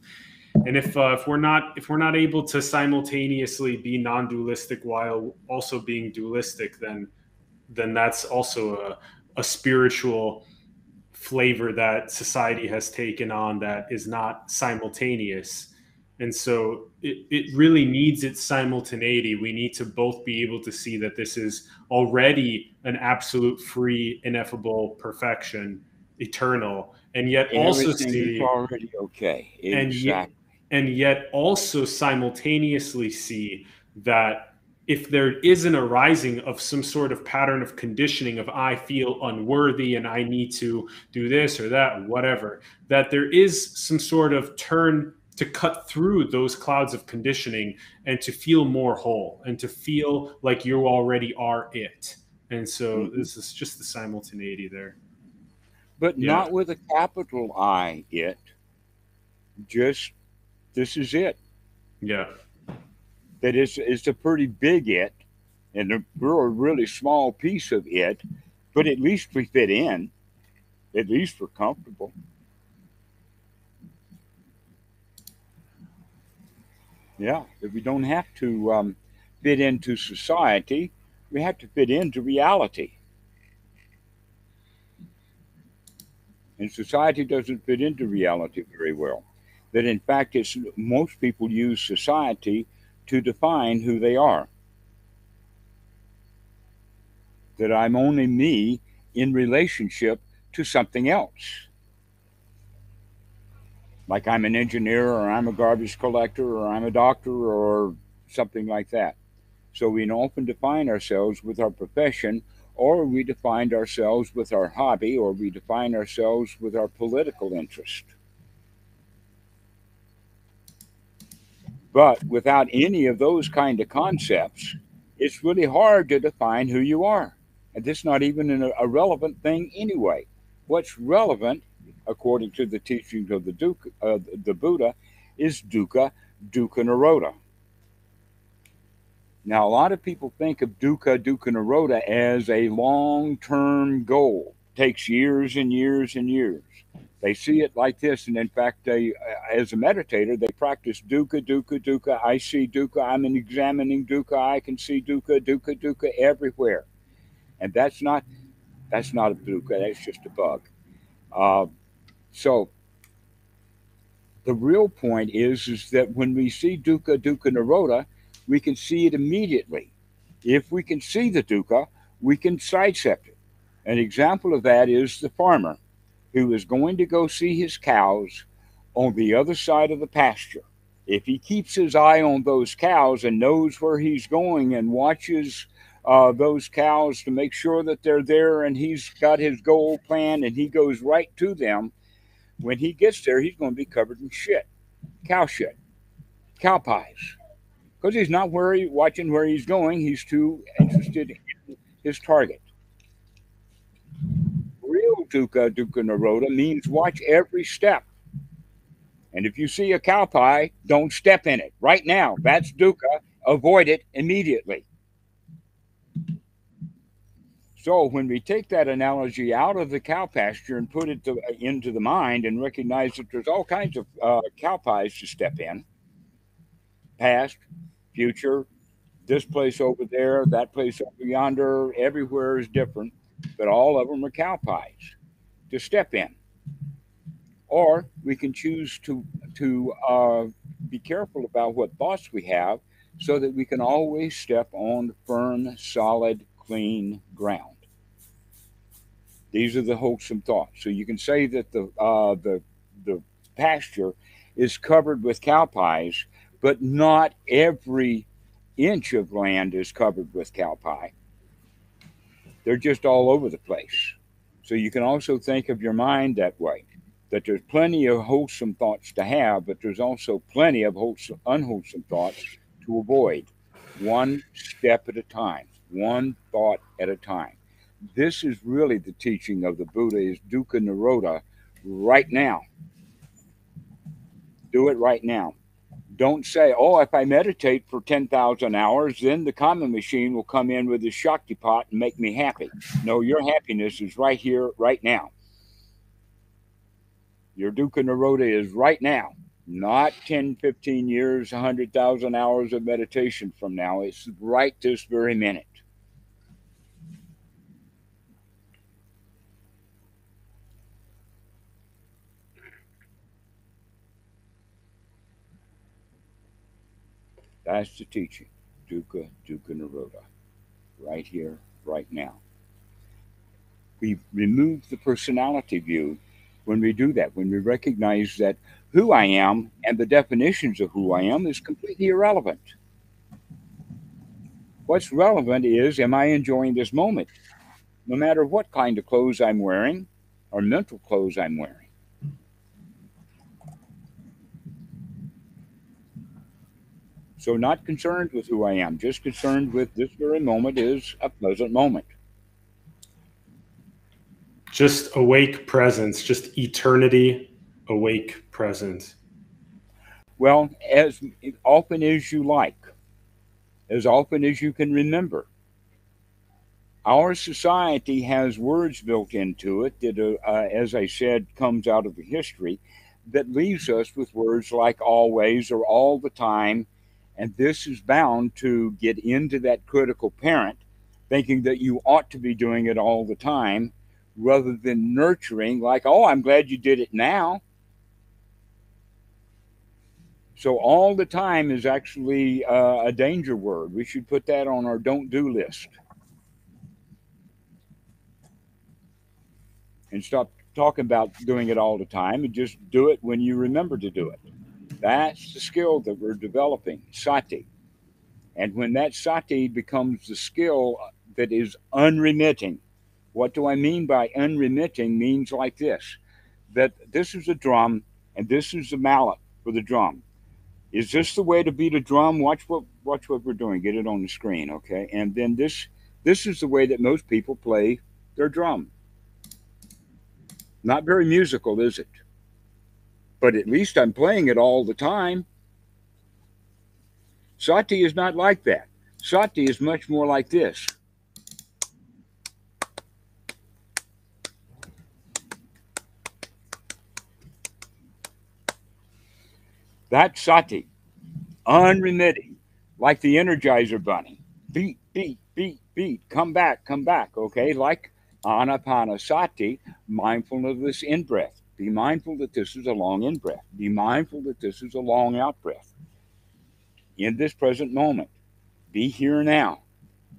and if uh, if we're not if we're not able to simultaneously be non-dualistic while also being dualistic, then then that's also a, a spiritual flavor that society has taken on that is not simultaneous. And so it, it really needs its simultaneity. We need to both be able to see that this is already an absolute free, ineffable perfection, eternal, and yet And also see already okay. and yet, and yet also simultaneously see that if there is an arising of some sort of pattern of conditioning of I feel unworthy and I need to do this or that, whatever, that there is some sort of turn to cut through those clouds of conditioning and to feel more whole and to feel like you already are it. And so Mhm. this is just the simultaneity there. but Yeah. not with a capital I. It just this is it. Yeah. That is it's a pretty big it, and we're a really small piece of it, but at least we fit in. At least we're comfortable. Yeah, if we don't have to um, fit into society, we have to fit into reality. And society doesn't fit into reality very well. That in fact, it's most people use society to define who they are. That I'm only me in relationship to something else. Like I'm an engineer, or I'm a garbage collector, or I'm a doctor, or something like that. So we often define ourselves with our profession, or we define ourselves with our hobby, or we define ourselves with our political interest. But without any of those kind of concepts, it's really hard to define who you are. And this is not even a relevant thing anyway. What's relevant, according to the teachings of the, Duke, uh, the Buddha, is dukkha, dukkha nirodha. Now, a lot of people think of dukkha, dukkha nirodha as a long term goal. Takes years and years and years. They see it like this, and in fact, they, as a meditator, they practice dukkha, dukkha, dukkha. I see dukkha. I'm an examining dukkha. I can see dukkha, dukkha, dukkha everywhere, and that's not that's not a dukkha. That's just a bug. Uh, so the real point is is that when we see dukkha, dukkha, nirodha, we can see it immediately. If we can see the dukkha, we can sidestep it. An example of that is the farmer who is going to go see his cows on the other side of the pasture. If he keeps his eye on those cows and knows where he's going and watches uh, those cows to make sure that they're there and he's got his goal plan and he goes right to them, when he gets there, he's going to be covered in shit, cow shit, cow pies, because he's not where he, watching where he's going. He's too interested in his target. Real dukkha, uh, dukkha nirodha means watch every step. And if you see a cow pie, don't step in it right now. That's dukkha. Uh, avoid it immediately. So when we take that analogy out of the cow pasture and put it to, uh, into the mind and recognize that there's all kinds of uh, cow pies to step in, past, future, this place over there, that place over yonder, everywhere is different, but all of them are cow pies to step in. Or we can choose to to uh, be careful about what thoughts we have, so that we can always step on firm, solid, clean ground. These are the wholesome thoughts. So you can say that the uh, the the pasture is covered with cow pies, but not every inch of land is covered with cow pie. They're just all over the place. So you can also think of your mind that way that there's plenty of wholesome thoughts to have, but there's also plenty of wholesome, unwholesome thoughts to avoid. One step at a time, one thought at a time. This is really the teaching of the Buddha is dukkha nirodha right now. Do it right now. Don't say, oh, if I meditate for 10,000 hours, then the karma machine will come in with the Shaktipat and make me happy. No, your happiness is right here, right now. Your dukkha nirodha is right now, not 10, 15 years, 100,000 hours of meditation from now. It's right this very minute. That's the teaching. Dukkha, Dukkha Nirodha. Right here, right now. We remove the personality view when we do that, when we recognize that who I am and the definitions of who I am is completely irrelevant. What's relevant is, am I enjoying this moment? No matter what kind of clothes I'm wearing or mental clothes I'm wearing. So, not concerned with who I am, just concerned with this very moment is a pleasant moment. Just awake presence, just eternity awake presence. Well, as often as you like, as often as you can remember. Our society has words built into it that, uh, uh, as I said, comes out of the history that leaves us with words like always or all the time and this is bound to get into that critical parent, thinking that you ought to be doing it all the time rather than nurturing, like, oh, I'm glad you did it now. So, all the time is actually uh, a danger word. We should put that on our don't do list. And stop talking about doing it all the time and just do it when you remember to do it. That's the skill that we're developing, sati. And when that sati becomes the skill that is unremitting, what do I mean by unremitting? Means like this that this is a drum and this is the mallet for the drum. Is this the way to beat a drum? Watch what watch what we're doing. Get it on the screen, okay? And then this this is the way that most people play their drum. Not very musical, is it? But at least I'm playing it all the time. Sati is not like that. Sati is much more like this. That's sati, unremitting, like the Energizer Bunny. Beat, beat, beat, beat. Come back, come back. Okay, like anapanasati, mindfulness in breath. Be mindful that this is a long in breath. Be mindful that this is a long out breath. In this present moment, be here now.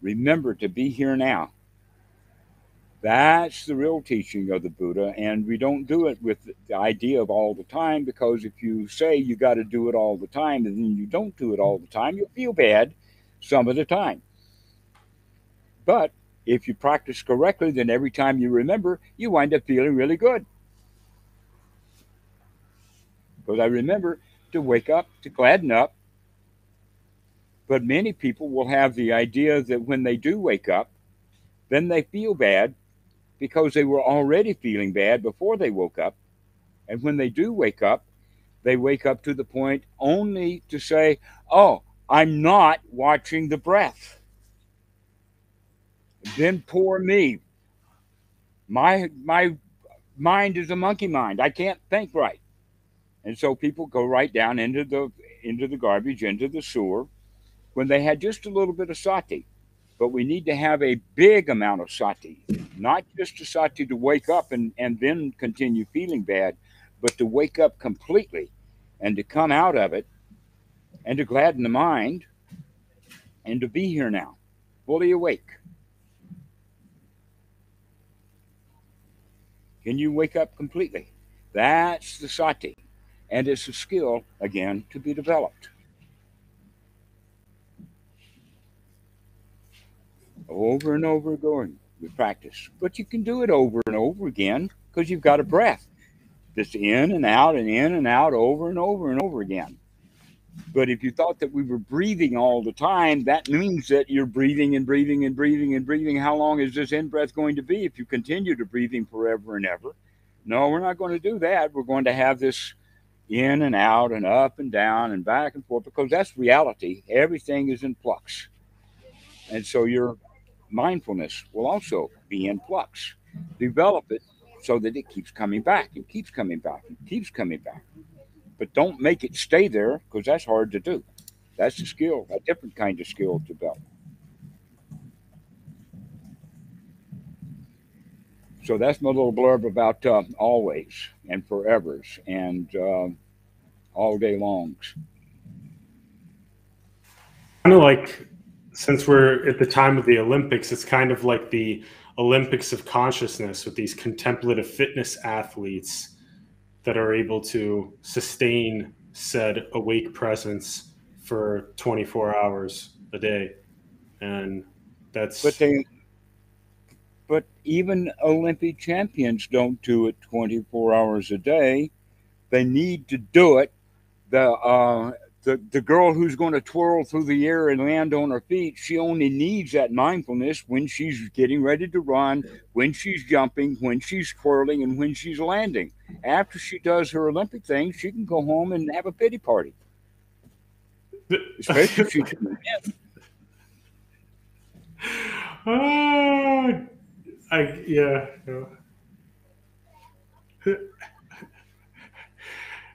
Remember to be here now. That's the real teaching of the Buddha. And we don't do it with the idea of all the time because if you say you got to do it all the time and then you don't do it all the time, you'll feel bad some of the time. But if you practice correctly, then every time you remember, you wind up feeling really good. Because I remember to wake up, to gladden up. But many people will have the idea that when they do wake up, then they feel bad because they were already feeling bad before they woke up. And when they do wake up, they wake up to the point only to say, Oh, I'm not watching the breath. Then poor me. My my mind is a monkey mind. I can't think right. And so people go right down into the into the garbage, into the sewer, when they had just a little bit of sati. But we need to have a big amount of sati, not just a sati to wake up and, and then continue feeling bad, but to wake up completely and to come out of it and to gladden the mind and to be here now, fully awake. Can you wake up completely? That's the sati. And it's a skill, again, to be developed. Over and over going with practice. But you can do it over and over again because you've got a breath that's in and out and in and out over and over and over again. But if you thought that we were breathing all the time, that means that you're breathing and breathing and breathing and breathing. How long is this in breath going to be if you continue to breathing forever and ever? No, we're not going to do that. We're going to have this in and out and up and down and back and forth because that's reality. Everything is in flux. And so your mindfulness will also be in flux. Develop it so that it keeps coming back and keeps coming back and keeps coming back but don't make it stay there because that's hard to do. That's a skill, a different kind of skill to develop. So that's my little blurb about uh, always and forevers and uh, all day longs. Kind of like, since we're at the time of the Olympics, it's kind of like the Olympics of consciousness with these contemplative fitness athletes that are able to sustain said awake presence for 24 hours a day and that's but they but even olympic champions don't do it 24 hours a day they need to do it the uh the, the girl who's going to twirl through the air and land on her feet, she only needs that mindfulness when she's getting ready to run, when she's jumping, when she's twirling, and when she's landing. After she does her Olympic thing, she can go home and have a pity party. Especially if she's uh, I yeah.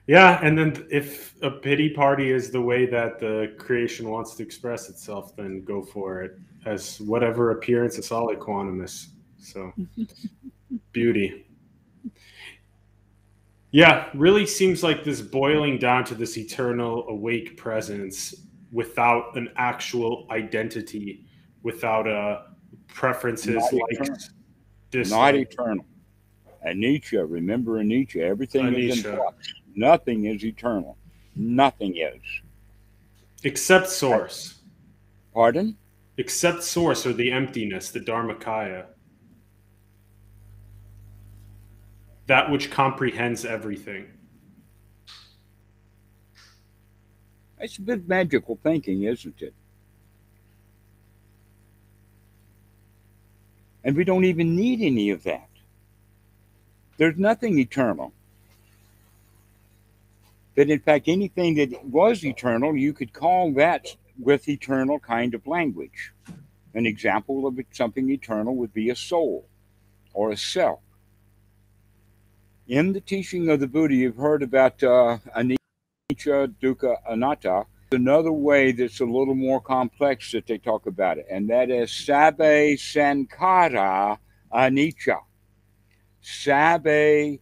Yeah, and then if a pity party is the way that the creation wants to express itself, then go for it as whatever appearance it's all equanimous. So beauty. Yeah, really seems like this boiling down to this eternal awake presence without an actual identity, without a uh, preferences likes, dislikes. Not eternal. Anicca, remember Anicca, everything Anicca. is in flux. Nothing is eternal. Nothing is. Except source. Pardon? Except source or the emptiness, the Dharmakaya. That which comprehends everything. It's a bit magical thinking, isn't it? And we don't even need any of that. There's nothing eternal that in fact anything that was eternal, you could call that with eternal kind of language. An example of something eternal would be a soul or a self. In the teaching of the Buddha, you've heard about uh, anicca, dukkha, anatta. Another way that's a little more complex that they talk about it, and that is sabbe sankhara anicca. Sabbe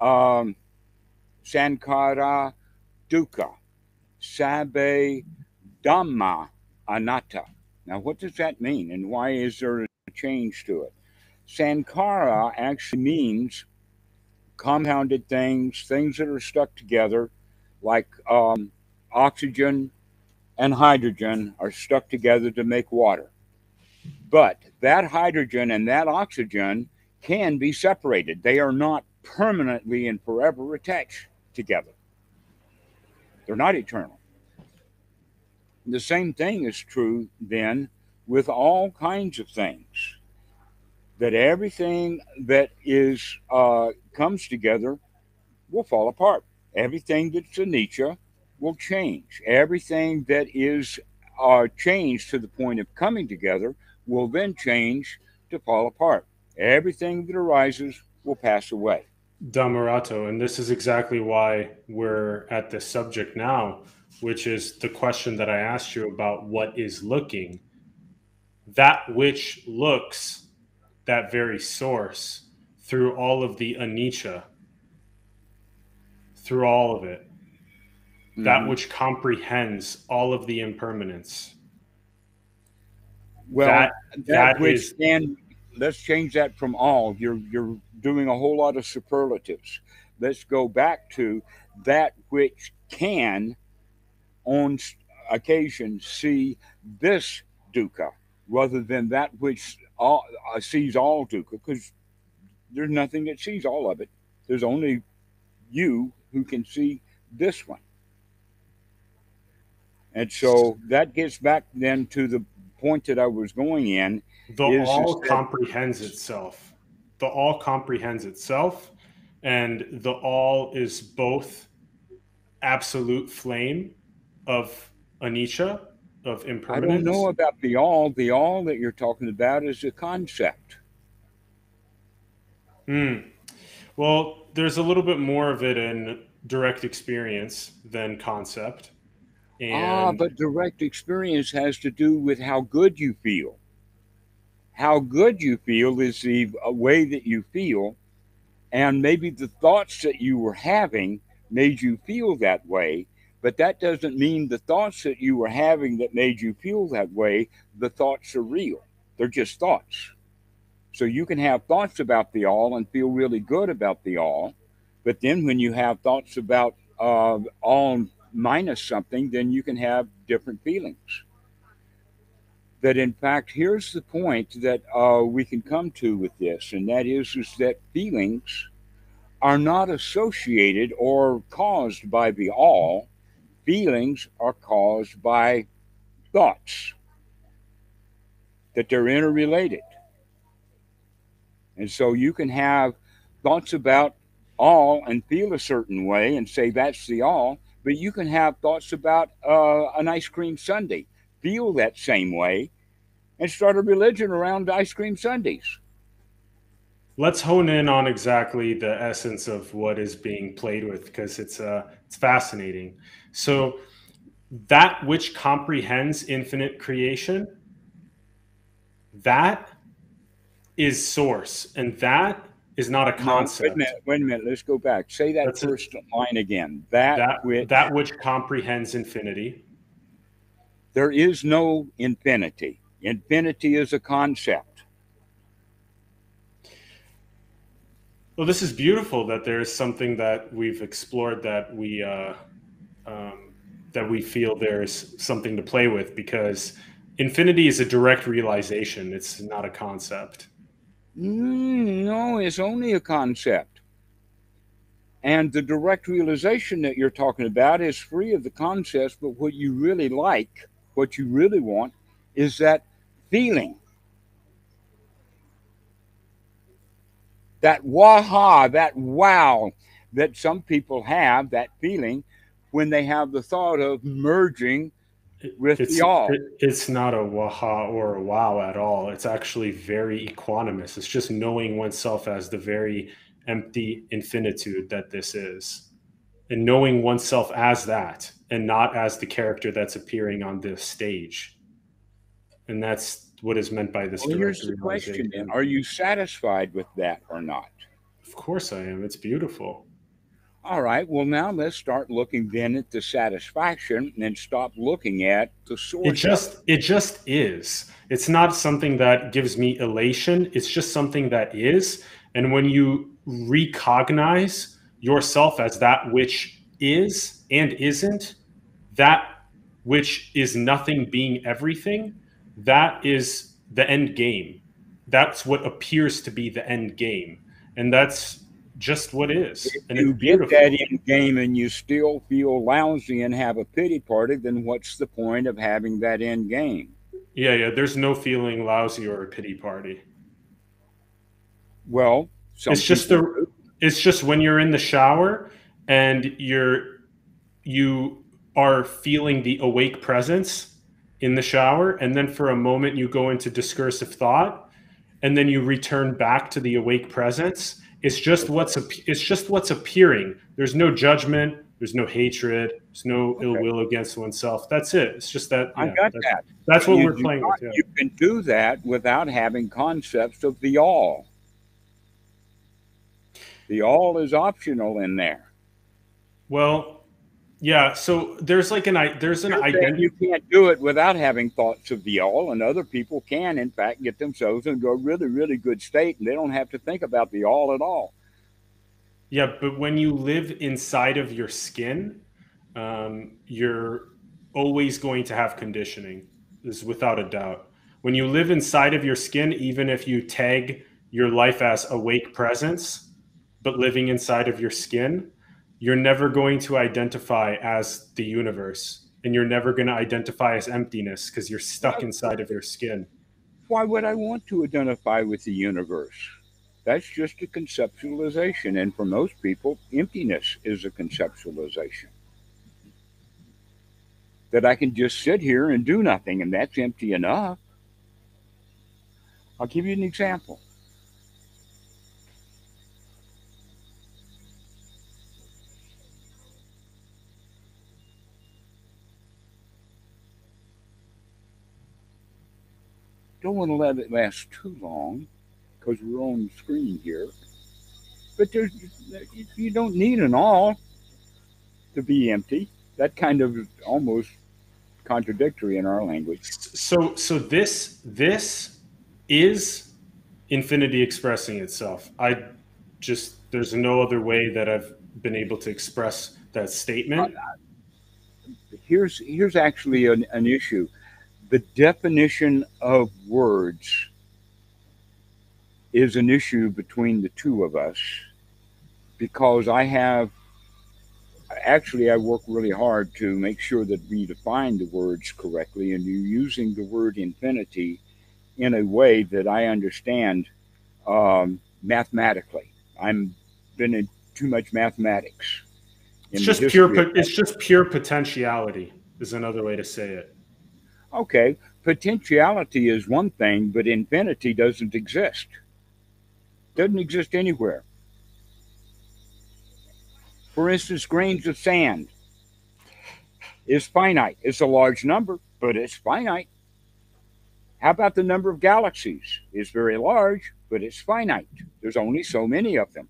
um, Sankhara Dukkha, Sabbe Dhamma Anatta. Now, what does that mean, and why is there a change to it? Sankhara actually means compounded things, things that are stuck together, like um, oxygen and hydrogen are stuck together to make water. But that hydrogen and that oxygen can be separated. They are not permanently and forever attached together. They're not eternal. The same thing is true then with all kinds of things. That everything that is uh, comes together will fall apart. Everything that's anicca will change. Everything that is uh, changed to the point of coming together will then change to fall apart. Everything that arises will pass away. Dhammarato, and this is exactly why we're at this subject now, which is the question that I asked you about what is looking. That which looks, that very source, through all of the anicca, through all of it, mm-hmm. that which comprehends all of the impermanence, Well, that, that, that which is, can let's change that from all. You're you're doing a whole lot of superlatives. Let's go back to that which can, on occasion, see this dukkha rather than that which all, uh, sees all dukkha, because there's nothing that sees all of it. There's only you who can see this one. And so that gets back then to the point that I was going in. The all comprehends itself. The all comprehends itself, and the all is both absolute flame of Anicca, of impermanence. I don't know about the all. The all that you're talking about is a concept. Hmm. Well, there's a little bit more of it in direct experience than concept. Ah, and ah, but direct experience has to do with how good you feel. How good you feel is the way that you feel, and maybe the thoughts that you were having made you feel that way. But that doesn't mean the thoughts that you were having that made you feel that way, the thoughts are real. They're just thoughts. So you can have thoughts about the all and feel really good about the all. But then when you have thoughts about uh, all minus something, then you can have different feelings. That in fact, here's the point that uh, we can come to with this, and that is, is that feelings are not associated or caused by the all. Feelings are caused by thoughts, that they're interrelated. And so you can have thoughts about all and feel a certain way and say that's the all, but you can have thoughts about uh, an ice cream sundae, feel that same way, and start a religion around ice cream sundaes. Let's hone in on exactly the essence of what is being played with because it's uh, it's fascinating. So that which comprehends infinite creation, that is source, and that is not a concept. wait a minute. Wait a minute. Let's go back. Say that That's first line again. That, that which that which comprehends infinity. There is no infinity. Infinity is a concept. Well, this is beautiful that there is something that we've explored that we uh, um, that we feel there's something to play with because infinity is a direct realization. It's not a concept. Mm, no, it's only a concept. And the direct realization that you're talking about is free of the concepts, but what you really like, what you really want, is that feeling. That waha, that wow that some people have, that feeling when they have the thought of merging with it's, the all. It, it's not a waha or a wow at all. It's actually very equanimous. It's just knowing oneself as the very empty infinitude that this is, and knowing oneself as that, and not as the character that's appearing on this stage. And that's what is meant by this. Well, here's the question: then. Are you satisfied with that or not? Of course, I am. It's beautiful. All right. Well, now let's start looking then at the satisfaction and stop looking at the source. It just it just is. It's not something that gives me elation. It's just something that is. And when you recognize yourself as that which is and isn't, that which is nothing being everything, that is the end game. That's what appears to be the end game. And that's just what is. If and you get that in game and you still feel lousy and have a pity party, then what's the point of having that end game? Yeah, yeah. There's no feeling lousy or a pity party. Well, it's just the it's just when you're in the shower and you're you are feeling the awake presence in the shower and then for a moment you go into discursive thought and then you return back to the awake presence it's just what's it's just what's appearing. There's no judgment. There's no hatred. There's no okay. ill will against oneself. That's it. It's just that. I got that's, that. That's what you we're playing not, with. Yeah. You can do that without having concepts of the all. The all is optional in there. Well, Yeah, so there's like an i there's an identity. You can't do it without having thoughts of the all, and other people can, in fact, get themselves into a really, really good state, and they don't have to think about the all at all. Yeah, but when you live inside of your skin, um, you're always going to have conditioning. This Is without a doubt. When you live inside of your skin, even if you tag your life as awake presence, but living inside of your skin, you're never going to identify as the universe and you're never going to identify as emptiness because you're stuck inside of your skin. Why would I want to identify with the universe? That's just a conceptualization. And for most people, emptiness is a conceptualization. That I can just sit here and do nothing, and that's empty enough. I'll give you an example. Don't want to let it last too long because we're on screen here. But there's you don't need an all to be empty. That kind of almost contradictory in our language. So so this this is infinity expressing itself. I just there's no other way that I've been able to express that statement. Uh, here's here's actually an, an issue the definition of words is an issue between the two of us because I have actually I work really hard to make sure that we define the words correctly and you're using the word infinity in a way that I understand um, mathematically. I'm been in too much mathematics. It's just pure. It's just pure potentiality. Is another way to say it. Okay, potentiality is one thing, but infinity doesn't exist. Doesn't exist anywhere. For instance, grains of sand is finite. It's a large number, but it's finite. How about the number of galaxies? It's very large, but it's finite. There's only so many of them.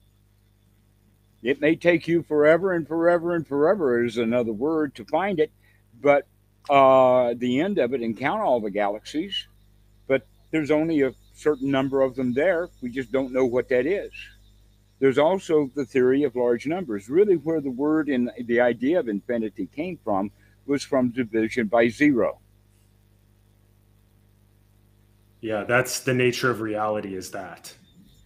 It may take you forever and forever and forever is another word to find it, but uh, the end of it and count all the galaxies, but there's only a certain number of them there. We just don't know what that is. There's also the theory of large numbers. Really, where the word and the idea of infinity came from was from division by zero. Yeah, that's the nature of reality, is that.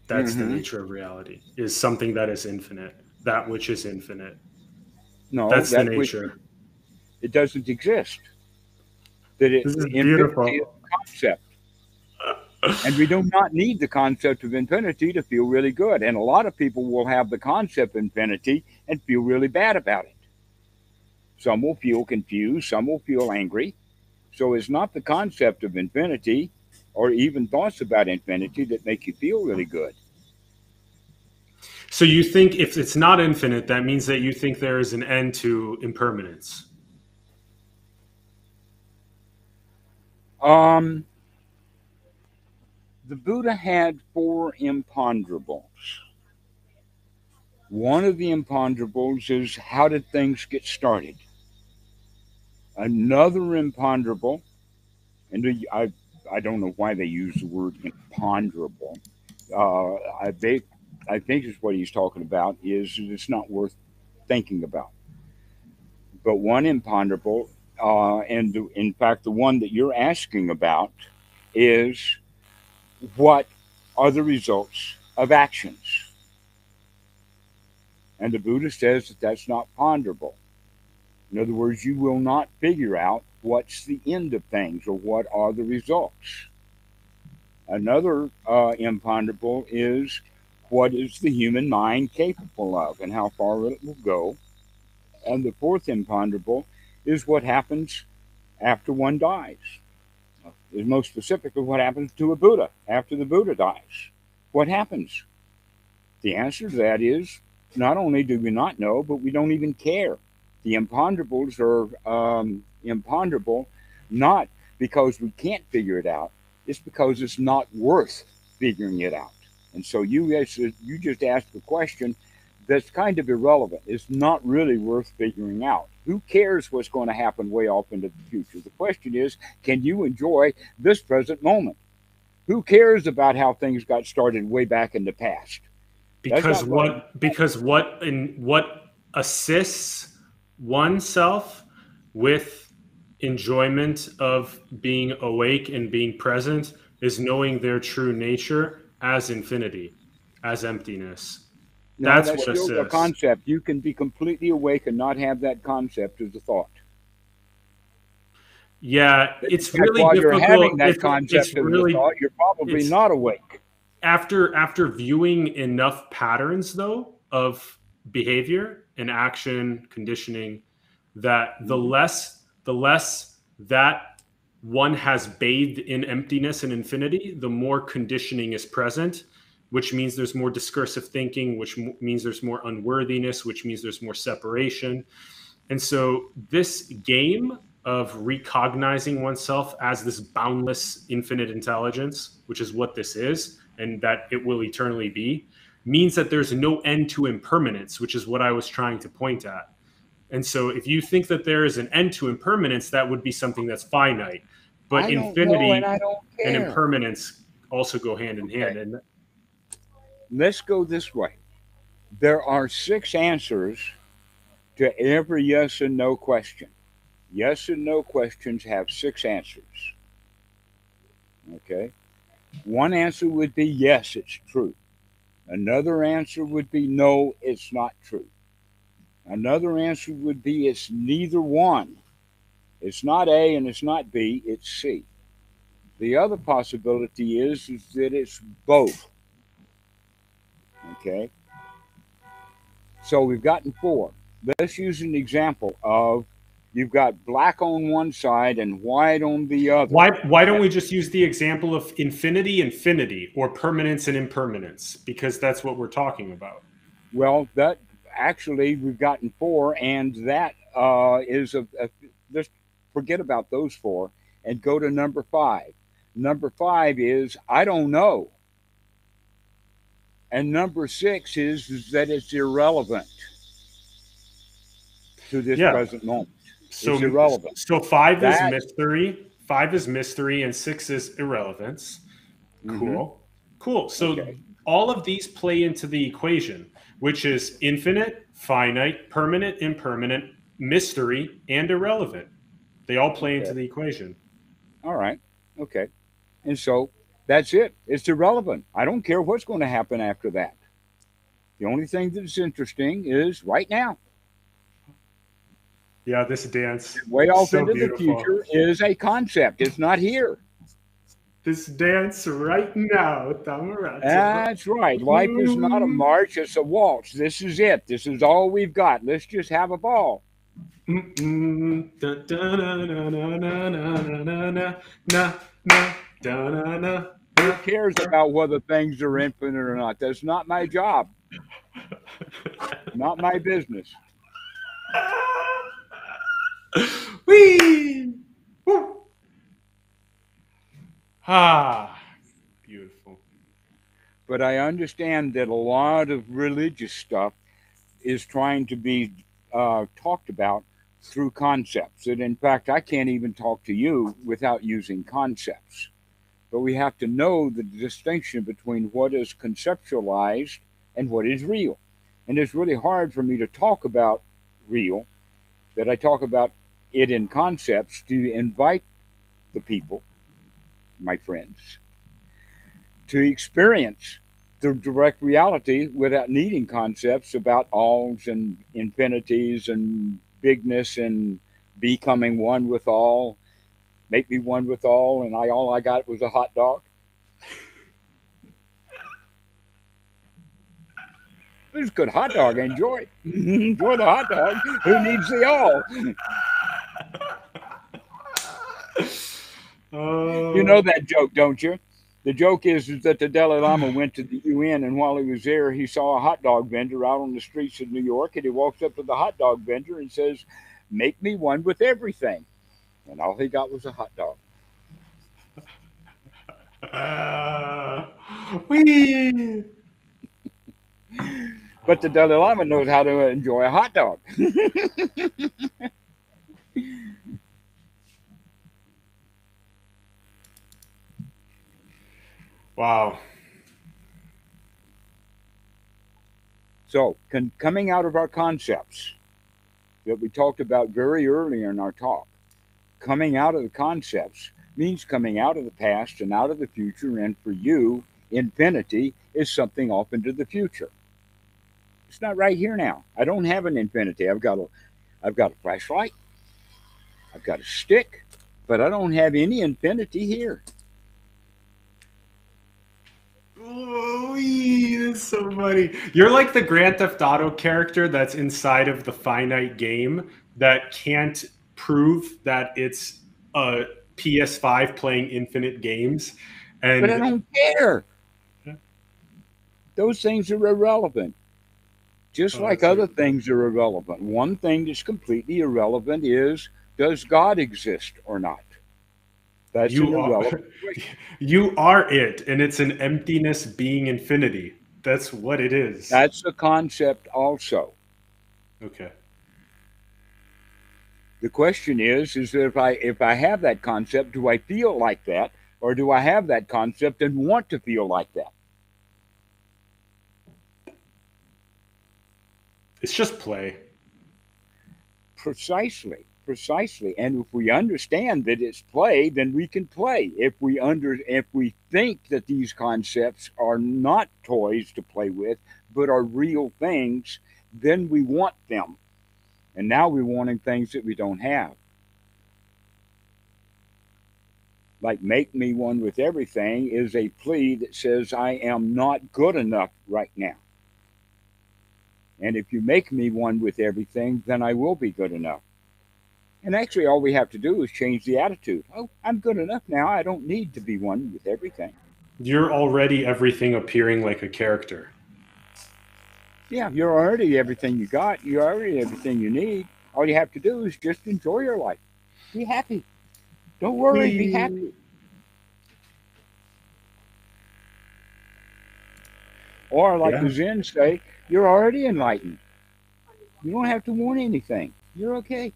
That's mm-hmm. the nature of reality, is something that is infinite, that which is infinite. No, that's that the nature. Which, it doesn't exist. That it, this is beautiful. Is concept. and we do not need the concept of infinity to feel really good. And a lot of people will have the concept of infinity and feel really bad about it. Some will feel confused, some will feel angry. So it's not the concept of infinity or even thoughts about infinity that make you feel really good. So you think if it's not infinite, that means that you think there is an end to impermanence. Um, the Buddha had four imponderables. One of the imponderables is how did things get started? Another imponderable, and I, I don't know why they use the word imponderable. Uh, I, they, I think is what he's talking about is it's not worth thinking about. But one imponderable uh, and in fact, the one that you're asking about is what are the results of actions? And the Buddha says that that's not ponderable. In other words, you will not figure out what's the end of things or what are the results. Another uh, imponderable is what is the human mind capable of and how far it will go. And the fourth imponderable is what happens after one dies. Is most specifically what happens to a Buddha after the Buddha dies. What happens? The answer to that is not only do we not know, but we don't even care. The imponderables are um, imponderable not because we can't figure it out, it's because it's not worth figuring it out. And so you, you just asked the question that's kind of irrelevant. It's not really worth figuring out. Who cares what's going to happen way off into the future? The question is, can you enjoy this present moment? Who cares about how things got started way back in the past? Because what because what in what assists oneself with enjoyment of being awake and being present is knowing their true nature as infinity, as emptiness. No, that's, that's what still a concept. You can be completely awake and not have that concept as a thought. Yeah, it's really while difficult. You're having that it's, concept it's really, thought, you're probably not awake. After after viewing enough patterns though of behavior and action conditioning, that the mm-hmm. less the less that one has bathed in emptiness and infinity, the more conditioning is present which means there's more discursive thinking, which m- means there's more unworthiness, which means there's more separation. And so, this game of recognizing oneself as this boundless infinite intelligence, which is what this is, and that it will eternally be, means that there's no end to impermanence, which is what I was trying to point at. And so, if you think that there is an end to impermanence, that would be something that's finite. But infinity and, and, impermanence also go hand in okay. hand. And let's go this way. There are six answers to every yes and no question. Yes and no questions have six answers. Okay. One answer would be yes, it's true. Another answer would be no, it's not true. Another answer would be it's neither one. It's not A and it's not B, it's C. The other possibility is, is that it's both. Okay. So we've gotten four. Let's use an example of you've got black on one side and white on the other. Why why don't we just use the example of infinity, infinity, or permanence and impermanence? Because that's what we're talking about. Well, that actually we've gotten four, and that uh, is a, a just forget about those four and go to number five. Number five is I don't know. And number six is, is that it's irrelevant to this yeah. present moment. So it's irrelevant. So five that, is mystery. Five is mystery, and six is irrelevance. Mm-hmm. Cool. Cool. So okay. all of these play into the equation, which is infinite, finite, permanent, impermanent, mystery, and irrelevant. They all play okay. into the equation. All right. Okay. And so that's it. It's irrelevant. I don't care what's going to happen after that. The only thing that's interesting is right now. Yeah, this dance. Way off so into beautiful. the future is a concept. It's not here. This dance right now, Thamaraja. That's right. Life is not a march, it's a waltz. This is it. This is all we've got. Let's just have a ball. Who cares about whether things are infinite or not? That's not my job. not my business. Wee! Woo! Ah, beautiful. But I understand that a lot of religious stuff is trying to be uh, talked about through concepts. And in fact, I can't even talk to you without using concepts but we have to know the distinction between what is conceptualized and what is real. And it's really hard for me to talk about real, that I talk about it in concepts to invite the people, my friends, to experience the direct reality without needing concepts about alls and infinities and bigness and becoming one with all make me one with all, and I all I got was a hot dog. It's a good hot dog. Enjoy. Enjoy the hot dog. Who needs the all? You know that joke, don't you? The joke is, is that the Dalai Lama went to the UN, and while he was there, he saw a hot dog vendor out on the streets of New York, and he walks up to the hot dog vendor and says, "Make me one with everything." And all he got was a hot dog. Uh, wee. But the Dalai Lama knows how to enjoy a hot dog. wow. So, con- coming out of our concepts that we talked about very early in our talk, coming out of the concepts means coming out of the past and out of the future. And for you, infinity is something off into the future. It's not right here now. I don't have an infinity. I've got a, I've got a flashlight. I've got a stick, but I don't have any infinity here. Oh, that's so funny. You're like the Grand Theft Auto character that's inside of the finite game that can't prove that it's a PS5 playing infinite games. And but I don't care. Those things are irrelevant. Just Oh, like other things are irrelevant. One thing that's completely irrelevant is does God exist or not? That's you are, you are it, and it's an emptiness being infinity. That's what it is. That's a concept also. okay. The question is, is that if I if I have that concept, do I feel like that? Or do I have that concept and want to feel like that? It's just play. Precisely, precisely. And if we understand that it's play, then we can play. If we under if we think that these concepts are not toys to play with, but are real things, then we want them. And now we're wanting things that we don't have. Like make me one with everything is a plea that says I am not good enough right now. And if you make me one with everything, then I will be good enough. And actually, all we have to do is change the attitude. Oh, I'm good enough now. I don't need to be one with everything. You're already everything appearing like a character. Yeah, you're already everything you got. You're already everything you need. All you have to do is just enjoy your life. Be happy. Don't worry, be Whee! happy. Or, like Yeah. the Zen say, you're already enlightened. You don't have to want anything. You're okay.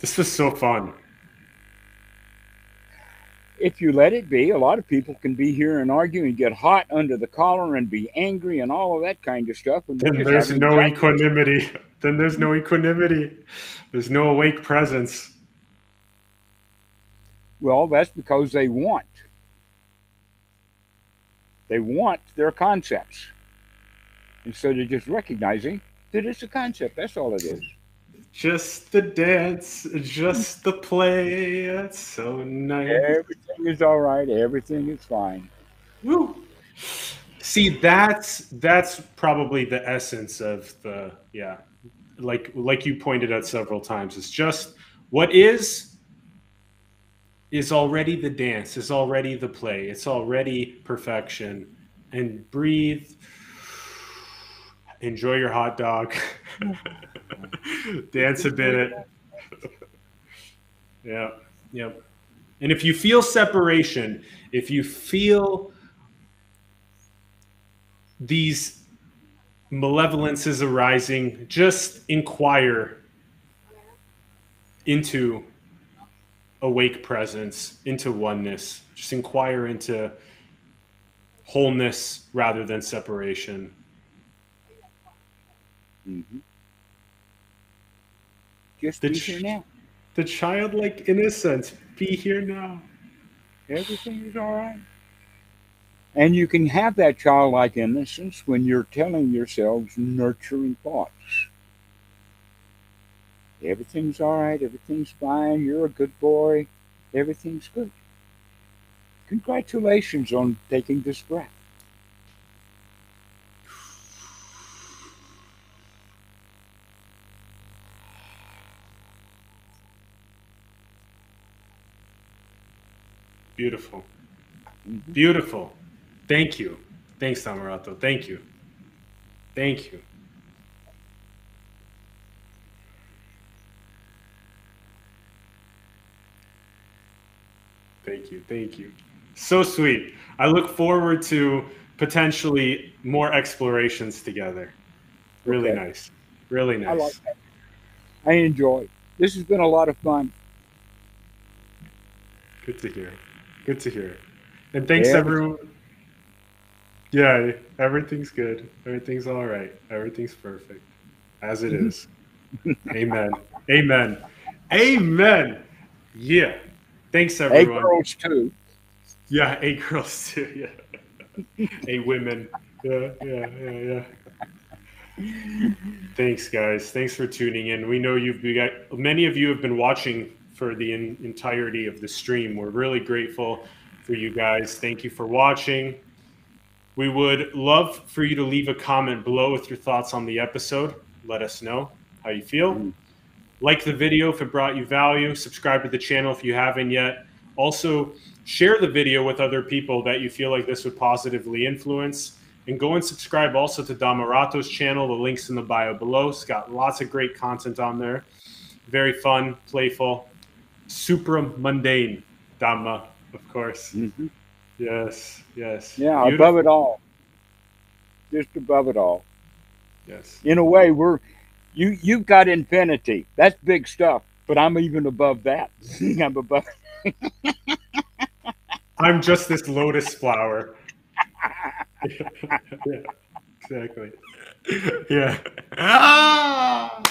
This was so fun. If you let it be, a lot of people can be here and argue and get hot under the collar and be angry and all of that kind of stuff. And Then there's no equanimity. Then there's no equanimity. There's no awake presence. Well, that's because they want. They want their concepts instead of just recognizing that it's a concept. That's all it is. Just the dance, just the play. That's so nice. Everything is all right. Everything is fine. Woo. See, that's that's probably the essence of the yeah, like like you pointed out several times. It's just what is is already the dance, is already the play, it's already perfection. And breathe. Enjoy your hot dog. Dance a bit. Yeah, yep. And if you feel separation, if you feel these malevolences arising, just inquire into awake presence, into oneness. Just inquire into wholeness rather than separation. Mhm. Just The be ch- here now. The childlike innocence, be here now. Everything is all right. And you can have that childlike innocence when you're telling yourselves nurturing thoughts. Everything's all right. Everything's fine. You're a good boy. Everything's good. Congratulations on taking this breath. Beautiful. Mhm. Beautiful. Thank you. Thanks, Dhammarato. Thank you. Thank you. Thank you. Thank you. so sweet. I look forward to potentially more explorations together. Really Okay. nice. Really nice. I like that. I enjoy. This has been a lot of fun. Good to hear. Good to hear. And thanks Yeah. everyone. Yeah, everything's good. Everything's all right. Everything's perfect. As it is. Amen. Amen. Amen. Yeah. Thanks everyone. girls too. Yeah, eight girls too. Yeah. eight women. Yeah, yeah, yeah, yeah. Thanks, guys. Thanks for tuning in. We know you've we got many of you have been watching for the in, entirety of the stream. We're really grateful for you guys. Thank you for watching. We would love for you to leave a comment below with your thoughts on the episode. Let us know how you feel. Mhm. Like the video if it brought you value. Subscribe to the channel if you haven't yet. Also, share the video with other people that you feel like this would positively influence. And go and subscribe also to Dhammarato's channel. The link's in the bio below. It's got lots of great content on there. Very fun, playful, supramundane Dhamma, of course. Mhm. Yes, yes. Yeah, Beautiful. above it all. Just above it all. Yes. In a way, we're you you've got infinity. That's big stuff. But I'm even above that. I'm above I'm just this lotus flower. yeah, exactly. Yeah. Ah!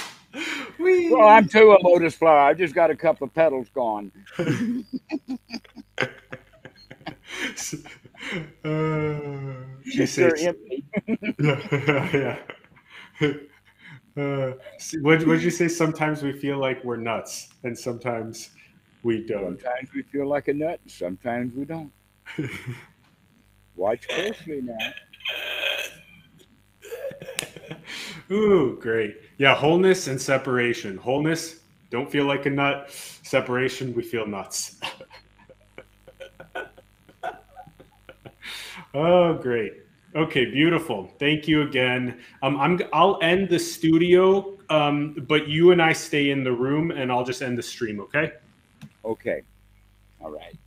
Whee! Well, I'm too a lotus flower. I've just got a couple of petals gone. uh, you say yeah. yeah. Uh, what would you say? Sometimes we feel like we're nuts, and sometimes we don't. Sometimes we feel like a nut, and sometimes we don't. Watch closely now. Ooh, great. Yeah, wholeness and separation. Wholeness, don't feel like a nut. Separation, we feel nuts. oh, great. Okay, beautiful. Thank you again. Um, I'm I'll end the studio, um, but you and I stay in the room, and I'll just end the stream. Okay. Okay. All right.